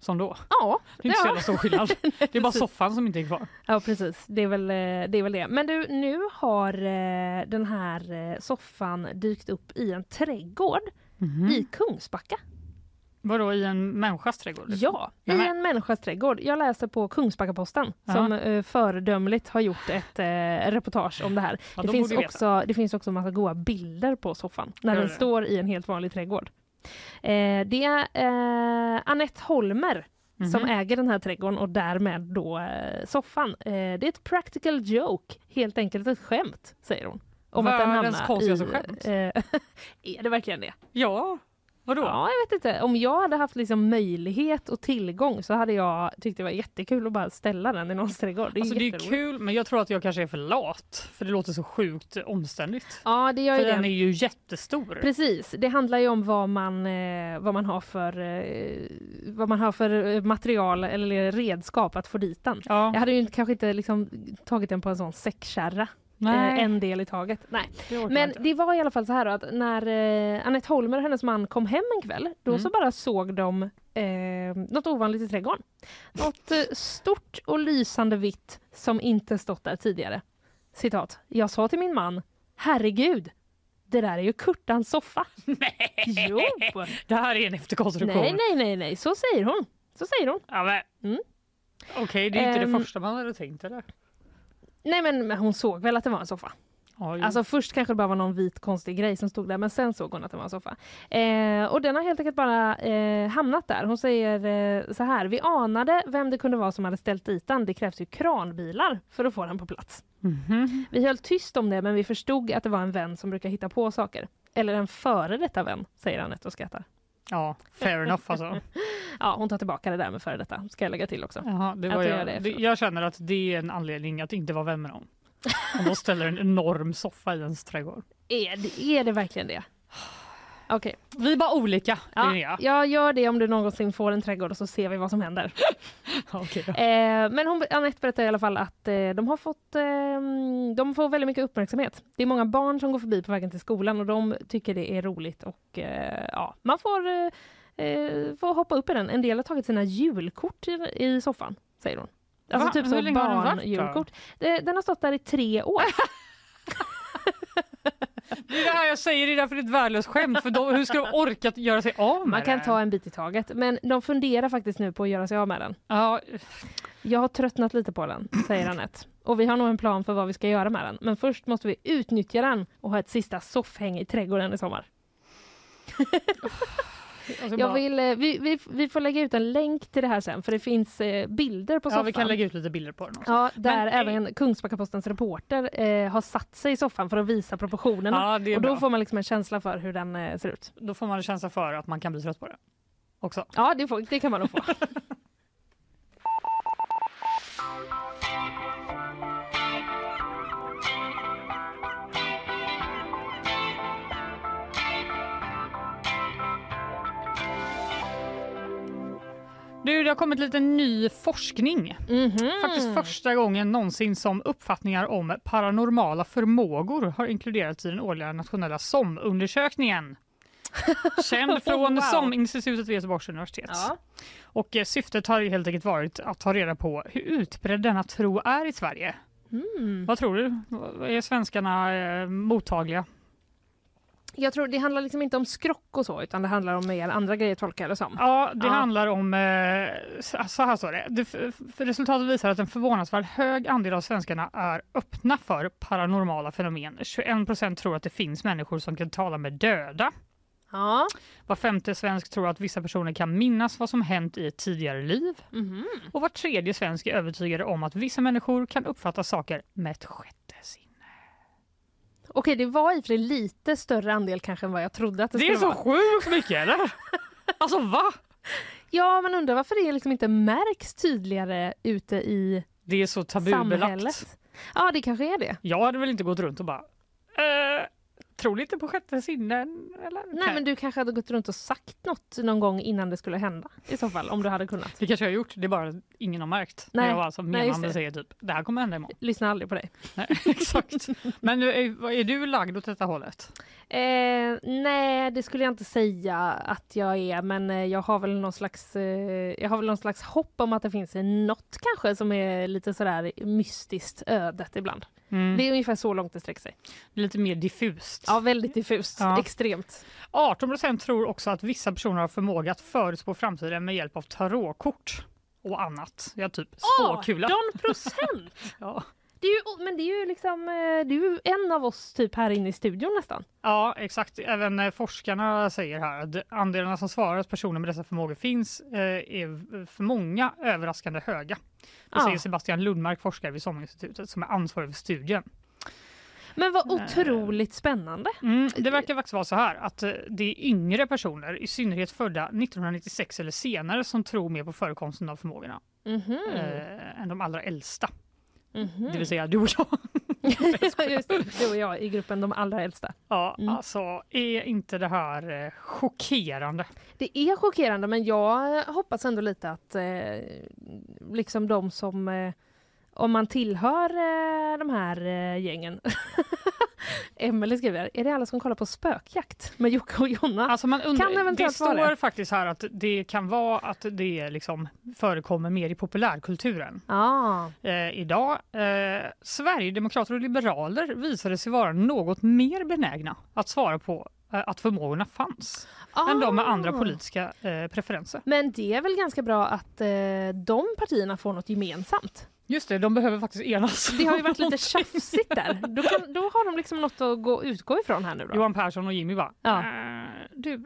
som då. Ja, Det är inte så Ja. jävla stor skillnad. *laughs* Det är bara soffan som inte är kvar. Ja precis, det är väl eh, det. Är väl det. Men du, nu har eh, den här eh, soffan dykt upp i en trädgård i Kungsbacka. Vadå i en människas trädgård? liksom? Ja, i Nämen. en människas trädgård. Jag läste på Kungsbacka-Posten Ja. som eh, föredömligt har gjort ett eh, reportage om det här. Ja, det, de finns borde veta. också, det finns också en massa goda bilder på soffan när den står i en helt vanlig trädgård. Eh, det är eh, Annette Holmer som Mhm. äger den här trädgården och därmed då eh, soffan. Eh, det är ett practical joke, helt enkelt ett skämt, säger hon. Om Världens konstigaste skämt. eh, *laughs* är det verkligen det? Ja, vadå? Ja, jag vet inte. Om jag hade haft liksom möjlighet och tillgång så hade jag tyckt det var jättekul att bara ställa den i någons trädgård. Det är Alltså det är kul men jag tror att jag kanske är för lat för det låter så sjukt omständigt. Ja, det gör För ju den det. är ju jättestor. Precis, det handlar ju om vad man, eh, vad man har för eh, vad man har för eh, material eller redskap att få dit den. Ja. Jag hade ju kanske inte liksom tagit den på en sån säckkärra. Nej, Eh, en del i taget. Nej. det Men det var i alla fall så här då, att när eh, Annette Holmer och hennes man kom hem en kväll, då Mm. så bara såg de eh, något ovanligt i trädgården. Något eh, stort och lysande vitt som inte stått där tidigare. Citat. Jag sa till min man, herregud, det där är ju Kurtans soffa. *laughs* Nej, Jo! det här är en efterkonstruktion. Nej, nej, nej, nej, så säger hon. Så säger hon. Ja, men... Mm. Okej, det är inte Ehm. det första man hade tänkt eller? Nej men, hon såg väl att det var en soffa. Jo. Alltså först kanske det bara var någon vit konstig grej som stod där men sen såg hon att det var en soffa. Eh, och den har helt enkelt bara eh, hamnat där. Hon säger eh, så här. Vi anade vem det kunde vara som hade ställt dit den. Det krävs ju kranbilar för att få den på plats. Mhm. Vi höll tyst om det men vi förstod att det var en vän som brukar hitta på saker. Eller en före detta vän, säger Anette och skrattar. Ja, fair enough alltså. *laughs* Ja, hon tar tillbaka det där med före detta, ska jag lägga till också. Jaha, det Jag var tror jag, det jag känner att det är en anledning att inte vara vän med någon. Om de ställer en enorm soffa i ens trädgård. *laughs* Är det, är det verkligen det? Okej, Vi är bara olika, ja, jag gör det om du någonsin får en trädgård och så ser vi vad som händer. *laughs* Okej då. Eh, men hon, Anette berättar i alla fall att eh, de har fått eh, de får väldigt mycket uppmärksamhet. Det är många barn som går förbi på vägen till skolan och de tycker det är roligt och eh, ja, man får, eh, eh, får hoppa upp i den. En del har tagit sina julkort i, i soffan, säger hon. Alltså Va? typ Hur så länge har den varit då? barnjulkort. Eh, Den har stått där i tre år. *laughs* Det är det här jag säger, det är därför det är ett värdelöst skämt. För då, hur ska de orka göra sig av med Man kan det? ta en bit i taget. Men de funderar faktiskt nu på att göra sig av med den. Ja, Jag har tröttnat lite på den, säger Anette. Och vi har nog en plan för vad vi ska göra med den. Men först måste vi utnyttja den och ha ett sista soffhäng i trädgården i sommar. *laughs* alltså Jag bara- vill, eh, vi, vi, vi får lägga ut en länk till det här sen för det finns eh, bilder på soffan. ja, vi kan lägga ut lite bilder på den också. Ja, där Men, eh, även Kungsbackapostens reporter eh, har satt sig i soffan för att visa proportionerna. Ja, och då bra. får man liksom en känsla för hur den eh, ser ut. Då får man en känsla för att man kan bli trött på det. Också. Ja, det, får, det kan man nog få. *laughs* Du, det har kommit lite ny forskning. Mhm. Faktiskt första gången någonsin som uppfattningar om paranormala förmågor har inkluderats i den årliga nationella SOM-undersökningen. *laughs* Känd från Wow. SOM-institutet vid Göteborgs universitet. Ja. Och eh, syftet har ju helt enkelt varit att ta reda på hur utbredd denna tro är i Sverige. Mm. Vad tror du? Är svenskarna eh, mottagliga? Jag tror det handlar liksom inte om skrock och så utan det handlar om mer andra grejer tolkar jag det som. Ja, det Ja. handlar om... Eh, så här står det. det resultatet visar att en förvånansvärt hög andel av svenskarna är öppna för paranormala fenomen. 21 procent tror att det finns människor som kan tala med döda. Ja. Var femte svensk tror att vissa personer kan minnas vad som hänt i ett tidigare liv. Mhm. Och var tredje svensk är övertygade om att vissa människor kan uppfatta saker med ett sinne. Okej, det var i och för sig lite större andel kanske än vad jag trodde att det, Det är skulle så vara. sjukt mycket eller? *laughs* Alltså va? Ja, man undrar varför det liksom inte märks tydligare ute i Det är så tabubelagt. samhället. Ja, det kanske är det. Jag hade väl inte gått runt och bara eh, tror ni inte på sjätte sinnen? Eller? Nej, men du kanske hade gått runt och sagt något någon gång innan det skulle hända i så fall, om du hade kunnat. Det kanske jag har gjort, det är bara ingen har märkt. Nej. Nej. Jag alltså Nej, menande det. säger typ det här kommer hända imorgon. Lyssna aldrig på dig. Nej, *laughs* exakt. Men är, är du lagd åt detta hållet? Eh, nej, det skulle jag inte säga att jag är, men eh, jag har väl någon slags, eh, jag har väl någon slags hopp om att det finns något kanske som är lite sådär mystiskt ödet ibland. Mm. Det är ungefär så långt det sträcker sig. Lite mer diffust. Ja, väldigt diffust. Ja. Extremt. 18 procent tror också att vissa personer har förmåga att förutspå framtiden med hjälp av tarotkort och annat. Ja, typ spåkula. 18 procent! *laughs* Ja. Det är ju, men det är ju liksom, eh, det är ju en av oss typ här inne i studion nästan. ja, exakt. Även eh, forskarna säger här att andelarna som svarar att personer med dessa förmågor finns eh, är för många överraskande höga. Det Ja. säger Sebastian Lundmark, forskare vid SOM-institutet som är ansvarig för studien. Men vad otroligt spännande. Mm, det verkar faktiskt vara så här att det är yngre personer, i synnerhet födda 1996 eller senare, som tror mer på förekomsten av förmågorna Mhm. eh, än de allra äldsta. Mhm. Det vill säga du och jag. *laughs* Just du och jag i gruppen de allra äldsta. Ja, Mm. alltså är inte det här eh, chockerande? Det är chockerande men jag hoppas ändå lite att eh, liksom de som eh, om man tillhör eh, de här eh, gängen *laughs* *laughs* Emelie skriver, är det alla som kollar på spökjakt med Jocke och Jonna? Alltså man undrar, det står det. faktiskt här att det kan vara att det liksom förekommer mer i populärkulturen. Ja, Eh, idag. Eh, Sverigedemokrater och liberaler visade sig vara något mer benägna att svara på eh, att förmågorna fanns än de med andra Ah. politiska eh, preferenser. Men det är väl ganska bra att eh, de partierna får något gemensamt. Just det, de behöver faktiskt enas. Det har ju varit lite tjafsigt där. Då, kan, då har de liksom något att gå, utgå ifrån här nu då. Johan Persson och Jimmy bara, Ja. eh, du,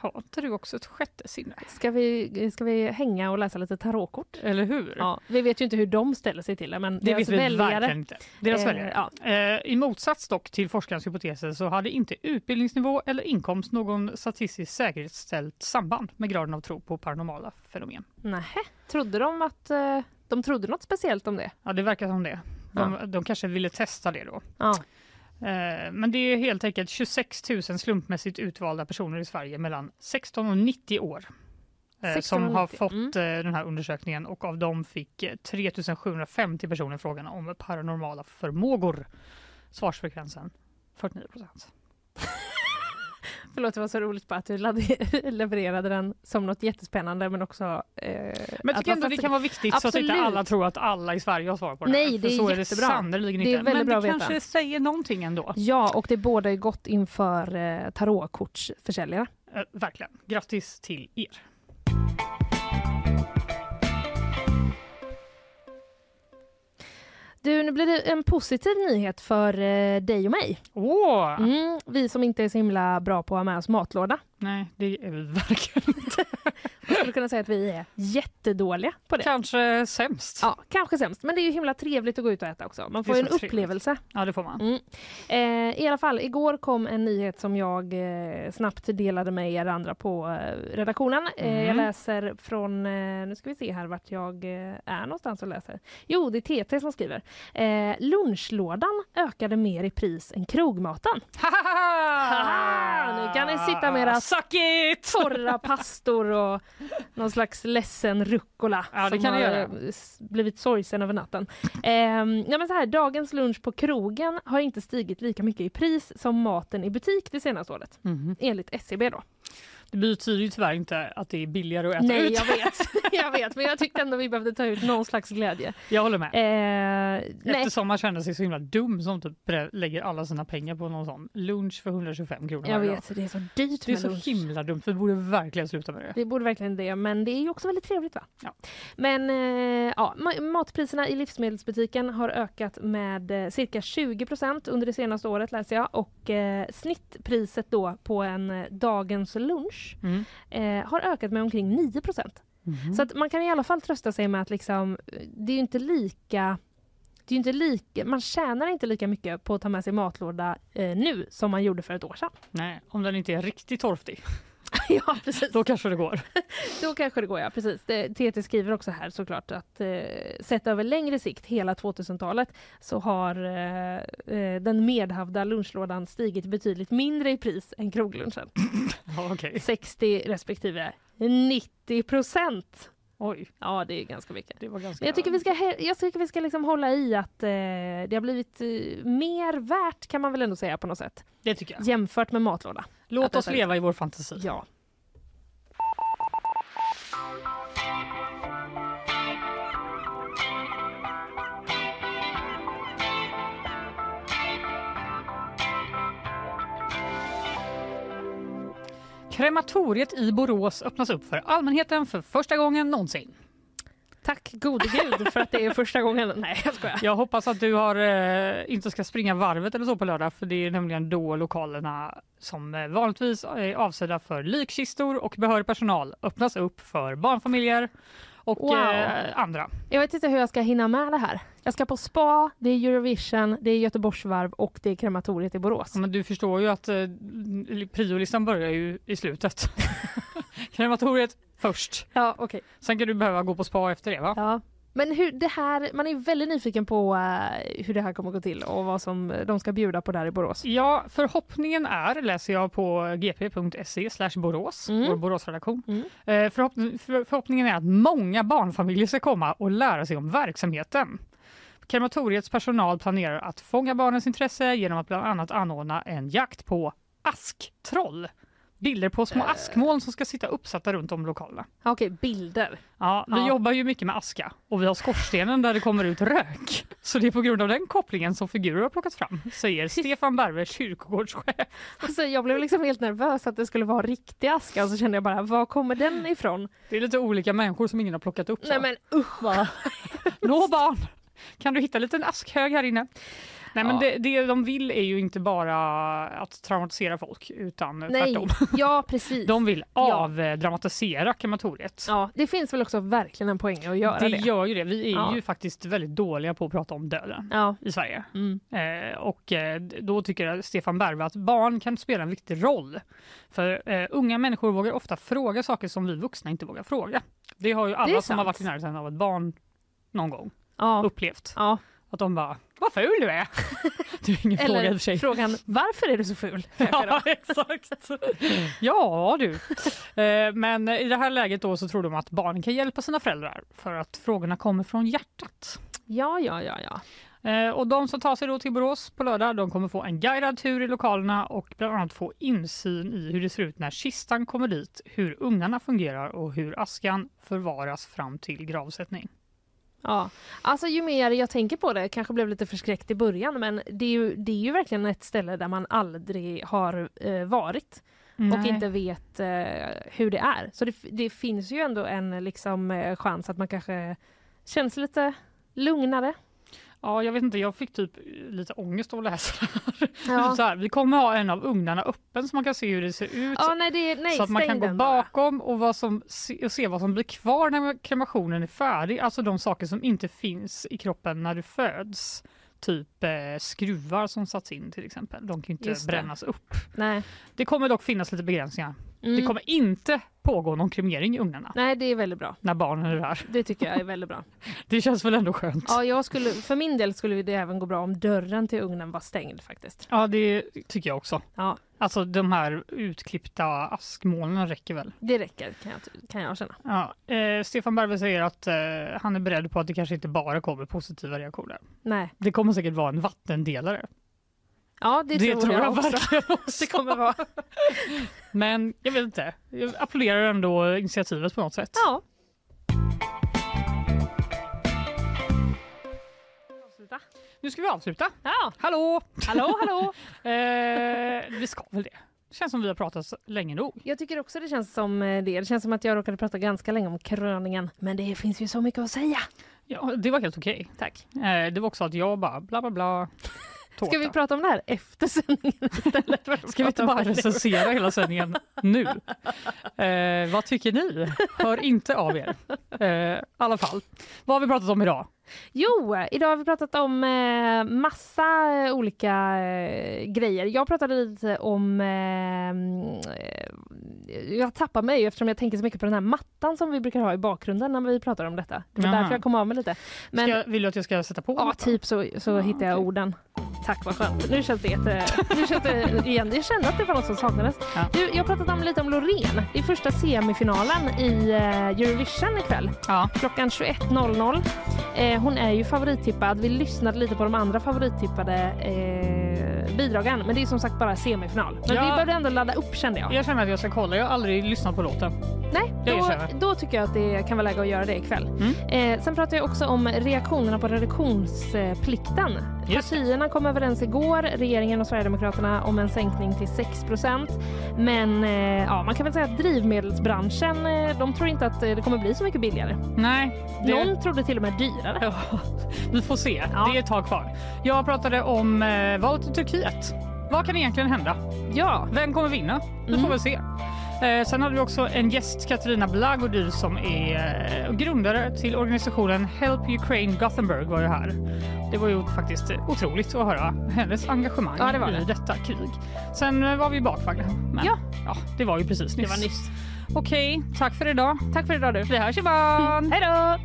har inte du också ett sjätte sinne? Ska vi, ska vi hänga och läsa lite tarotkort? Eller hur? Ja, vi vet ju inte hur de ställer sig till det men Det deras vet vi väljare verkligen inte. Deras Eh, väljare. ja. Eh, I motsats dock till forskarens hypoteser så hade inte utbildningsnivå eller inkomst någon statistiskt säkerställt samband med graden av tro på paranormala fenomen. Nähä, trodde de att eh, de trodde något speciellt om det? Ja, det verkar som det. De, de kanske ville testa det då. Ja. Eh, Men det är helt enkelt 26 000 slumpmässigt utvalda personer i Sverige mellan 16 och 90 år. eh, 16 Som har 90, fått mm. eh, den här undersökningen och av dem fick eh, 3 750 personer frågan om paranormala förmågor. Svarsfrekvensen 49 procent. Förlåt, det var så roligt bara att du *laughs* levererade den som något jättespännande men också... Eh, Men jag att tycker ändå det kan vara viktigt så att inte Absolut. alla tror att alla i Sverige har svar på det Nej, det är så är det sannerligen Det är inte. väldigt Men bra det kanske säger någonting ändå. Ja, och det båda gott inför eh, tarotkortsförsäljare. Eh, verkligen. Grattis till er. Du, nu blir det en positiv nyhet för eh, dig och mig. Åh! Mm, vi som inte är så himla bra på att ha med oss matlåda. Nej, det är vi verkligen inte. *laughs* Jag skulle kunna säga att vi är jättedåliga på det. Kanske sämst. Ja, kanske sämst. Men det är ju himla trevligt att gå ut och äta också. Man får en trevligt. upplevelse. Ja, det får man. Mm. Eh, I alla fall, igår kom en nyhet som jag eh, snabbt delade med er andra på eh, redaktionen. Eh, Mm. Jag läser från, eh, nu ska vi se här vart jag eh, är någonstans och läser. Jo, det är TT som skriver. Lunchlådan ökade mer i pris än krogmaten. *laughs* Haha! Nu kan ni sitta med era Suck it! torra pastor och någon slags ledsen rucola Ja, det som kan har göra. blivit sorgsen över natten. Ehm, ja, men så här, dagens lunch på krogen har inte stigit lika mycket i pris som maten i butik det senaste året, Mhm. enligt SCB. Då. Det betyder ju tyvärr inte att det är billigare att äta Nej, ut. jag vet. *laughs* jag vet. Men jag tyckte ändå vi behövde ta ut någon slags glädje. Jag håller med. Eh, nej. Eftersom man känner sig så himla dum som typ lägger alla sina pengar på någon sån lunch för 125 kronor Jag varje dag. vet, det är så dyrt Det är så lunch. himla dumt. Vi borde verkligen sluta med det. Vi borde verkligen det, men det är ju också väldigt trevligt va? Ja. Men eh, ja, ma- matpriserna i livsmedelsbutiken har ökat med eh, cirka 20% under det senaste året läser jag och eh, snittpriset då på en eh, dagens lunch Mm. eh, har ökat med omkring 9 Mhm. Så att man kan i alla fall trösta sig med att liksom, det är inte lika det är inte lika, man tjänar inte lika mycket på att ta med sig matlåda eh, nu som man gjorde för ett år sedan. Nej, om den inte är riktigt torftig, *laughs* ja, precis. då kanske det går. *laughs* Då kanske det går, ja. Precis. TT skriver också här såklart att eh, sett över längre sikt, hela 2000-talet, så har eh, eh, den medhavda lunchlådan stigit betydligt mindre i pris än kroglunchen. *laughs* Ja, okej. 60 respektive 90 procent. Oj, Ja, det är ganska mycket. ganska... Jag tycker vi ska, jag tycker vi ska liksom hålla i att eh, det har blivit eh, mer värt kan man väl ändå säga på något sätt. Det tycker jag. Jämfört med matlåda. Låt oss leva i vår fantasi. Ja. Krematoriet i Borås öppnas upp för allmänheten för första gången någonsin. Tack gode gud för att det är första gången. *laughs* Nej, jag skojar. Jag hoppas att du har, eh, inte ska springa varvet eller så på lördag för det är nämligen då lokalerna som eh, vanligtvis är avsedda för likkistor och behörig personal öppnas upp för barnfamiljer och Wow. eh, andra. Jag vet inte hur jag ska hinna med det här. Jag ska på spa, det är Eurovision, det är Göteborgsvarv och det är krematoriet i Borås. Ja, Men du förstår ju att eh, priolistan börjar ju i slutet. *laughs* Krematoriet först. Ja, okej. Sen kan du behöva gå på spa efter det va? Ja. Men hur det här, man är väldigt nyfiken på eh, hur det här kommer gå till och vad som de ska bjuda på där i Borås. Ja, förhoppningen är, läser jag på gp.se Borås, Mm. vår Boråsredaktion. Mm. Eh, förhopp- för, förhoppningen är att många barnfamiljer ska komma och lära sig om verksamheten. Krematoriets personal planerar att fånga barnens intresse genom att bland annat anordna en jakt på asktroll. Bilder på små Eh. askmoln som ska sitta uppsatta runt om lokalerna. Okej, bilder. Ja, vi Ja. jobbar ju mycket med aska och vi har skorstenen där det kommer ut rök. Så det är på grund av den kopplingen som figurer har plockats fram, säger Stefan Berve, kyrkogårdschef. Alltså, jag blev liksom helt nervös att det skulle vara riktig aska och så kände jag bara, var kommer den ifrån? Det är lite olika människor som ingen har plockat upp. Så. Nej men usch vad... Nå barn, kan du hitta en liten askhög här inne? Nej men Ja. det, det de vill är ju inte bara att traumatisera folk utan Nej, tvärtom. ja *laughs* precis. De vill Ja. avdramatisera krematoriet. Ja, det finns väl också verkligen en poäng att göra det, det. gör ju det. Vi är Ja. ju faktiskt väldigt dåliga på att prata om döden Ja. i Sverige. Mm. Eh, och eh, då tycker Stefan Berve att barn kan spela en viktig roll. För eh, unga människor vågar ofta fråga saker som vi vuxna inte vågar fråga. Det har ju alla som har sant. varit i närheten av ett barn någon gång Ja. upplevt. ja. Att de bara, vad ful du är! *laughs* Det är ingen fråga i och Eller för sig. frågan, varför är du så ful? Ja, *laughs* exakt. *laughs* Ja, du. Eh, Men i det här läget då så tror de att barnen kan hjälpa sina föräldrar för att frågorna kommer från hjärtat. ja, ja, ja, ja. Eh, Och de som tar sig då till Borås på lördag de kommer få en guidad tur i lokalerna och bland annat få insyn i hur det ser ut när kistan kommer dit, hur ugnarna fungerar och hur askan förvaras fram till gravsättning. Ja, alltså ju mer jag tänker på det, kanske blev lite förskräckt i början, men det är ju, det är ju verkligen ett ställe där man aldrig har eh, varit och Nej. inte vet eh, hur det är. Så det, det finns ju ändå en liksom, eh, chans att man kanske känns lite lugnare. Ja, jag vet inte, jag fick typ lite ångest av att läsa det här. Ja. *laughs* Så här, vi kommer ha en av ugnarna öppen så man kan se hur det ser ut. Ja, nej, det, nej, så att man kan gå bara. bakom och, vad som, se, och se vad som blir kvar när kremationen är färdig. Alltså de saker som inte finns i kroppen när du föds. Typ eh, skruvar som satts in till exempel. De kan ju inte brännas upp. Nej. Det kommer dock finnas lite begränsningar. Mm. Det kommer inte pågå någon kremering i ugnarna nej, det är väldigt bra. när barnen är där. Det tycker jag är väldigt bra. *laughs* Det känns väl ändå skönt? Ja, jag skulle, för min del skulle det även gå bra om dörren till ugnen var stängd faktiskt. Ja, det tycker jag också. Ja, Alltså de här utklippta askmolnen räcker väl. det räcker kan jag, kan jag känna. Ja, eh, Stefan Berve säger att eh, han är beredd på att det kanske inte bara kommer positiva reaktioner. Nej. Det kommer säkert vara en vattendelare. Ja, det, Det tror jag också. verkligen *laughs* också. Det kommer vara. Men jag vet inte. Jag applåderar ändå initiativet på något sätt. Ja. Avsluta. Nu ska vi avsluta. Ja. Hallå! Hallå, hallå! *laughs* Eh, vi ska väl det. Det känns som vi har pratat länge nog. Jag tycker också det känns som eh, det. Det känns som att jag råkade prata ganska länge om kröningen. Men det finns ju så mycket att säga. Ja, det var helt okej. Tack. Eh, det var också att jag bara bla bla bla. Tårta. *laughs* Ska vi prata om det här efter sändningen istället? För *laughs* Ska vi inte bara recensera hela sändningen nu? Eh, vad tycker ni? Hör inte av er. Eh, I alla fall. Vad har vi pratat om idag? Jo, idag har vi pratat om eh, massa eh, olika eh, grejer. Jag pratade lite om... Eh, jag tappar mig eftersom jag tänker så mycket på den här mattan som vi brukar ha i bakgrunden när vi pratar om detta. Det var Jaha. därför jag kom av mig lite. Men Ska, vill du att jag ska sätta på? ja, då? typ så, så hittar jag okej. orden. Tack vad skönt. Nu känns det jätte... Nu känns det igen. Jag kände att det var något som saknades. Ja. Du, jag pratat om, lite om Loreen. Det är första semifinalen i eh, Eurovision ikväll Ja. klockan 21.00. Eh, hon är ju favorittippad. Vi lyssnade lite på de andra favorittippade eh, bidragen. Men det är som sagt bara semifinal. Men Ja. vi behövde ändå ladda upp kände jag. Jag känner att jag ska kolla. Jag har aldrig lyssnat på låten. Nej, då, då tycker jag att det kan vara läge att göra det ikväll. Mm. Eh, sen pratar jag också om reaktionerna på reduktionsplikten. Just. Partierna kom överens igår, regeringen och Sverigedemokraterna, om en sänkning till 6% Men eh, ja, man kan väl säga att drivmedelsbranschen, eh, de tror inte att eh, det kommer bli så mycket billigare. Nej. Det... Någon trodde till och med dyrare. Ja, vi får se. Ja. Det är ett tag kvar. Jag pratade om eh, valet i Turkiet. Vad kan egentligen hända? Ja, Vem kommer vinna? Vi Mm. får väl se. Eh, sen hade vi också en gäst, Katarina Blagodyr, som är eh, grundare till organisationen Help Ukraine Gothenburg var ju här. Det var ju faktiskt otroligt att höra hennes engagemang Ja, det var i det. detta krig. Sen eh, var vi bakvagna. Men, Ja. ja, det var ju precis nyss. det var nyss. Okej, tack för idag. Tack för idag du. Vi hörs imorgon. Hej då!